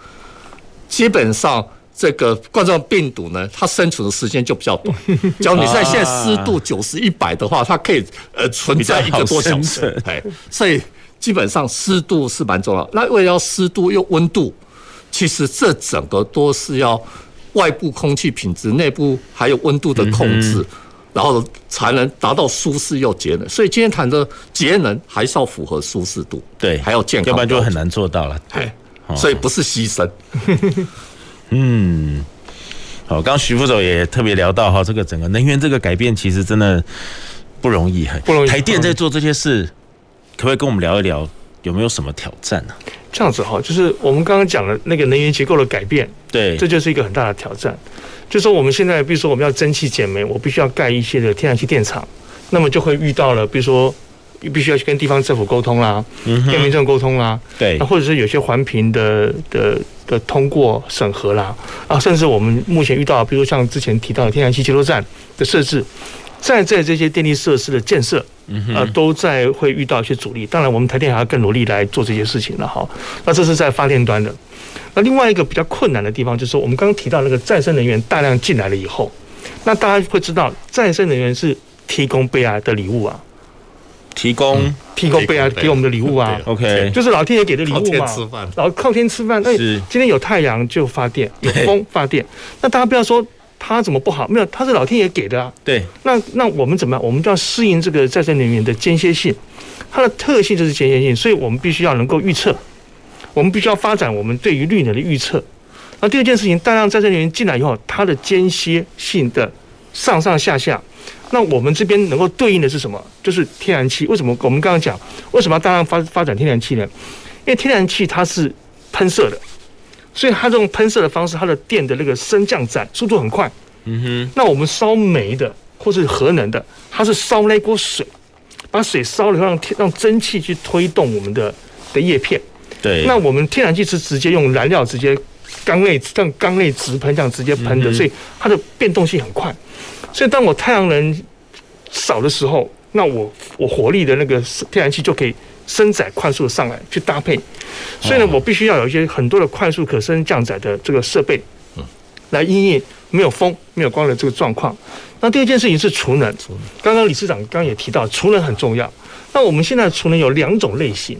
基本上。这个冠状病毒呢，它生存的时间就比较短。假如你在现在湿度九十一百的话，它可以呃存在一个多小时。哎，所以基本上湿度是蛮重要。那为了要湿度又温度，其实这整个都是要外部空气品质、内部还有温度的控制，嗯、然后才能达到舒适又节能。所以今天谈的节能还是要符合舒适度，对，还要健康，要不然就很难做到了。对，所以不是牺牲。嗯，好，刚刚徐副总也特别聊到哈，这个整个能源这个改变其实真的不容易，不容易。台电在做这些事，可不可以跟我们聊一聊，有没有什么挑战呢？这样子哈，就是我们刚刚讲的那个能源结构的改变，对，这就是一个很大的挑战。就说我们现在，比如说我们要蒸汽减煤，我必须要盖一些的天然气电厂，那么就会遇到了，比如说。必须要去跟地方政府沟通啦，跟民众沟通啦，对，或者是有些环评的的的通过审核啦，啊，甚至我们目前遇到，比如像之前提到的天然气接收站的设置，在在这些电力设施的建设，啊，都在会遇到一些阻力。当然，我们台电还要更努力来做这些事情了哈。那这是在发电端的。那另外一个比较困难的地方，就是我们刚刚提到那个再生能源大量进来了以后，那大家会知道，再生能源是提供悲哀的礼物啊。提供、嗯、提供给我们的礼物啊，OK，就是老天爷给的礼物嘛。然后靠天吃饭，那今天有太阳就发电，有风发电。那大家不要说它怎么不好，没有，它是老天爷给的啊。对，那那我们怎么样？我们就要适应这个再生能源的间歇性，它的特性就是间歇性，所以我们必须要能够预测，我们必须要发展我们对于绿能的预测。那第二件事情，大量再生能源进来以后，它的间歇性的上上下下。那我们这边能够对应的是什么？就是天然气。为什么我们刚刚讲为什么要大量发发展天然气呢？因为天然气它是喷射的，所以它这种喷射的方式，它的电的那个升降载速度很快。嗯哼。那我们烧煤的或是核能的，它是烧那锅水，把水烧了以后让天让蒸汽去推动我们的的叶片。对。那我们天然气是直接用燃料直接缸内像缸内直喷这样直接喷的，所以它的变动性很快。所以，当我太阳能少的时候，那我我火力的那个天然气就可以升载快速的上来去搭配。所以呢，我必须要有一些很多的快速可升降载的这个设备，来应应没有风、没有光的这个状况。那第二件事情是储能。刚刚理事长刚刚也提到，储能很重要。那我们现在储能有两种类型，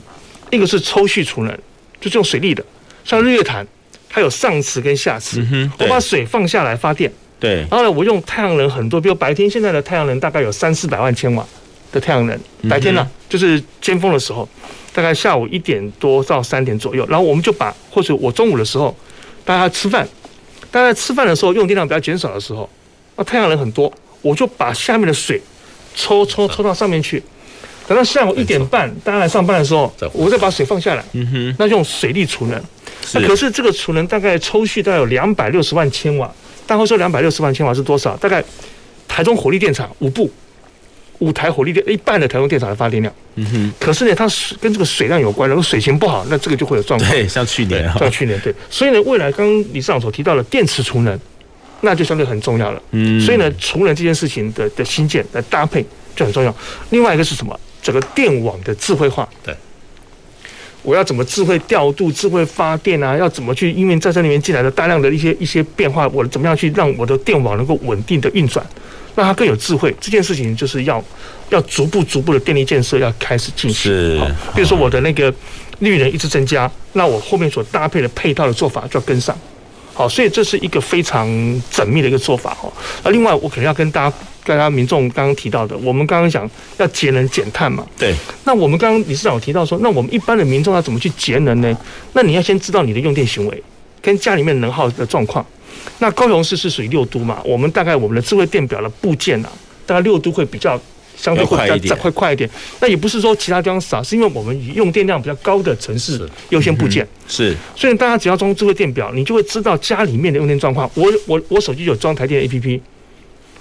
一个是抽蓄储能，就是用水力的，像日月潭，它有上池跟下池，我把水放下来发电。对，然后呢，我用太阳能很多，比如白天现在的太阳能大概有三四百万千瓦的太阳能，白天呢、啊、就是尖峰的时候，大概下午一点多到三点左右，然后我们就把或者我中午的时候，大家吃饭，大家吃饭的时候用电量比较减少的时候，那太阳能很多，我就把下面的水抽抽抽到上面去，等到下午一点半大家来上班的时候，我再把水放下来，嗯哼，那用水力储能，那可是这个储能大概抽蓄大概有两百六十万千瓦。大概说两百六十万千瓦是多少？大概台中火力电厂五部五台火力电一半的台中电厂的发电量。嗯哼。可是呢，它水跟这个水量有关，如果水情不好，那这个就会有状况。对，像去年，像去年对。所以呢，未来刚刚李市长所提到的电池储能，那就相对很重要了。嗯。所以呢，储能这件事情的的新建的搭配就很重要。另外一个是什么？整个电网的智慧化。对。我要怎么智慧调度、智慧发电啊？要怎么去因为在这里面进来的大量的一些一些变化，我怎么样去让我的电网能够稳定的运转，让它更有智慧？这件事情就是要要逐步逐步的电力建设要开始进行。是，好，比如说我的那个绿能一直增加，那我后面所搭配的配套的做法就要跟上。好，所以这是一个非常缜密的一个做法哈。那另外，我可能要跟大家、大家民众刚刚提到的，我们刚刚讲要节能减碳嘛。对。那我们刚刚理事长有提到说，那我们一般的民众要怎么去节能呢？那你要先知道你的用电行为跟家里面能耗的状况。那高雄市是属于六都嘛，我们大概我们的智慧电表的部件啊，大概六都会比较。相对会比较再快快一点，那也不是说其他地方少，是因为我们以用电量比较高的城市优先部件是，是，所以大家只要装智慧电表，你就会知道家里面的用电状况。我我我手机有装台电 APP，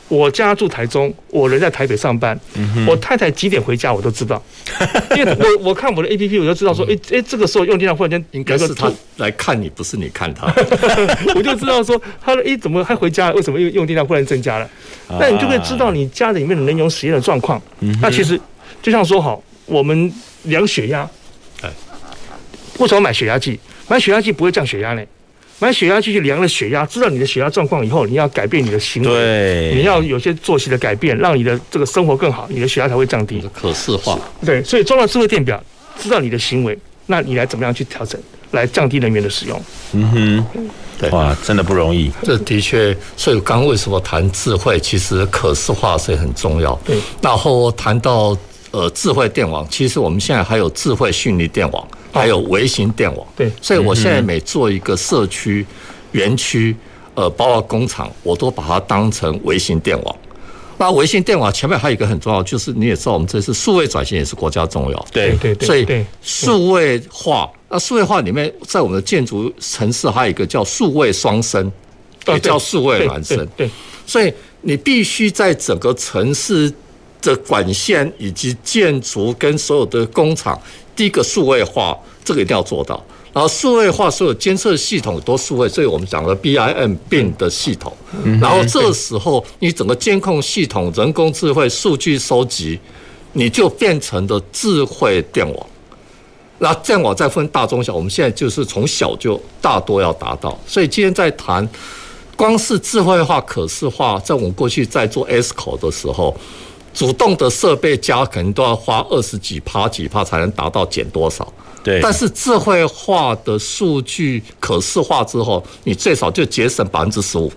我家住台中，我人在台北上班，嗯、我太太几点回家我都知道，因为我我看我的 A P P 我就知道说，哎、嗯、哎，这个时候用电量忽然间应该是他来看你，不是你看他，我就知道说他的哎怎么还回家了？为什么用用电量忽然增加了？那、啊、你就可以知道你家里面的能源使用的状况。嗯、那其实就像说好，我们量血压，哎，为什么买血压计？买血压计不会降血压呢？买血压计去量了血压，知道你的血压状况以后，你要改变你的行为，对，你要有些作息的改变，让你的这个生活更好，你的血压才会降低。可视化，对，所以装了智慧电表，知道你的行为，那你来怎么样去调整，来降低能源的使用？嗯哼，对，哇，真的不容易。这的确，所以刚刚为什么谈智慧，其实可视化是很重要。对，然后谈到呃智慧电网，其实我们现在还有智慧虚拟电网。还有微型电网，对，所以我现在每做一个社区、园区，呃，包括工厂，我都把它当成微型电网。那微型电网前面还有一个很重要，就是你也知道，我们这次数位转型也是国家重要，对对对。所以数位化，那数位化里面，在我们的建筑城市还有一个叫数位双生，也叫数位孪生。对，所以你必须在整个城市的管线以及建筑跟所有的工厂。第一个数位化，这个一定要做到。然后数位化，所有监测系统都数位，所以我们讲的 BIM BIM 的系统。然后这时候，你整个监控系统、人工智慧、数据收集，你就变成了智慧电网。那电网再分大、中、小，我们现在就是从小就大多要达到。所以今天在谈，光是智慧化、可视化，在我们过去在做 ESCO 的时候。主动的设备加可能都要花二十几趴几趴才能达到减多少，对。但是智慧化的数据可视化之后，你最少就节省百分之十五。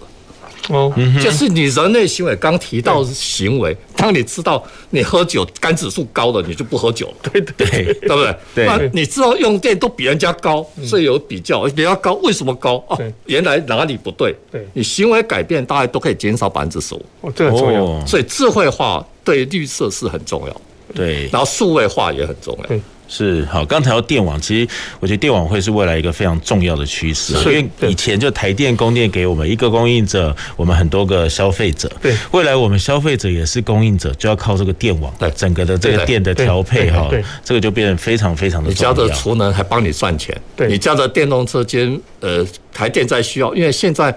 哦，就是你人类行为刚提到行为，当你知道你喝酒肝指数高了，你就不喝酒了。对对对，对不对？对。那你知道用电都比人家高，所以有比较，比较高为什么高？哦，原来哪里不对？对。你行为改变，大概都可以减少百分之十五。哦，这很重要。所以智慧化。对绿色是很重要，对，然后数位化也很重要，是好。刚才要电网，其实我觉得电网会是未来一个非常重要的趋势，因为以前就台电供电给我们一个供应者，我们很多个消费者，对，未来我们消费者也是供应者，就要靠这个电网，对，整个的这个电的调配哈，这个就变得非常非常的重要。你家的储能还帮你赚钱，对，你家的电动车间，呃，台电在需要，因为现在，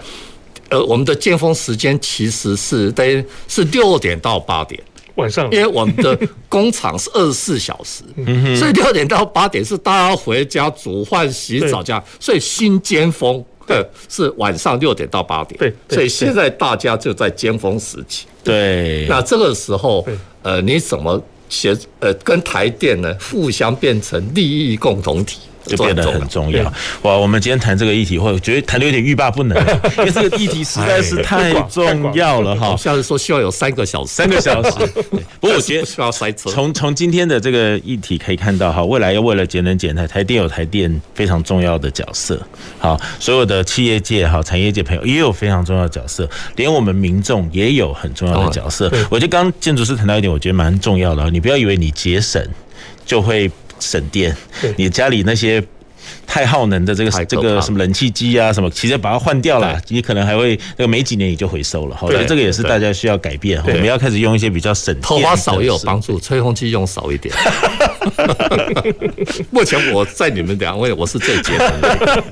呃，我们的尖峰时间其实是得是六点到八点。晚上，因为我们的工厂是二十四小时，所以六点到八点是大家回家煮饭、洗澡这样，所以新尖峰对。是晚上六点到八点，对，所以现在大家就在尖峰时期，对，那这个时候，呃，你怎么协呃跟台电呢互相变成利益共同体？就变得很重要哇！我们今天谈这个议题，或者觉得谈的有点欲罢不能，因为这个议题实在是太重要了哈。下次说需要有三个小时，三个小时。不过我觉得需要塞车。从从今天的这个议题可以看到哈，未来要为了节能减碳，台电有台电非常重要的角色。好，所有的企业界哈、产业界朋友也有非常重要的角色，连我们民众也有很重要的角色。我觉得刚刚建筑师谈到一点，我觉得蛮重要的。你不要以为你节省就会。省电，你家里那些太耗能的这个这个什么冷气机啊什么，其实把它换掉了，你可能还会那个没几年也就回收了。好，这个也是大家需要改变，我们要开始用一些比较省电。头发少也有帮助，吹风机用少一点。目前我在你们两位，我是最节省的，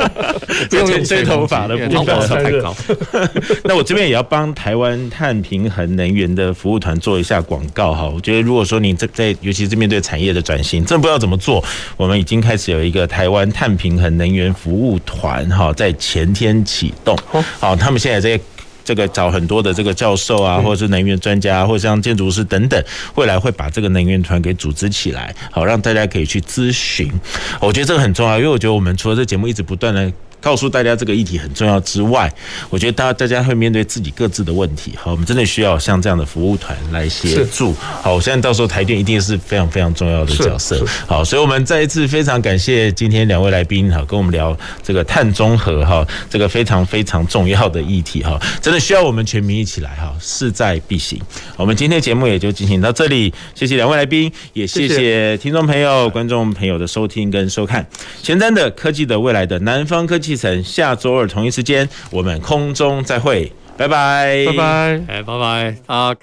不用用吹头发的，头发太高。那我这边也要帮台湾碳平衡能源的服务团做一下广告哈。我觉得如果说你在在，尤其是面对产业的转型，真不知道怎么做，我们已经开始有一个台湾碳平衡能源服务团哈，在前天启动。好，他们现在在。这个找很多的这个教授啊，或者是能源专家，或者像建筑师等等，未来会把这个能源团给组织起来，好让大家可以去咨询。我觉得这个很重要，因为我觉得我们除了这节目一直不断的。告诉大家这个议题很重要之外，我觉得大大家会面对自己各自的问题。好，我们真的需要像这样的服务团来协助。好，我相信到时候台电一定是非常非常重要的角色。好，所以我们再一次非常感谢今天两位来宾哈，跟我们聊这个碳中和哈，这个非常非常重要的议题哈，真的需要我们全民一起来哈，势在必行。我们今天节目也就进行到这里，谢谢两位来宾，也谢谢听众朋友、观众朋友的收听跟收看。前瞻的科技的未来的南方科技。下周二同一时间，我们空中再会，拜拜，拜拜，哎，拜拜，啊。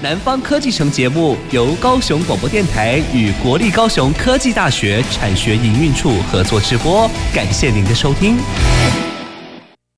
南方科技城节目由高雄广播电台与国立高雄科技大学产学营运处合作直播，感谢您的收听。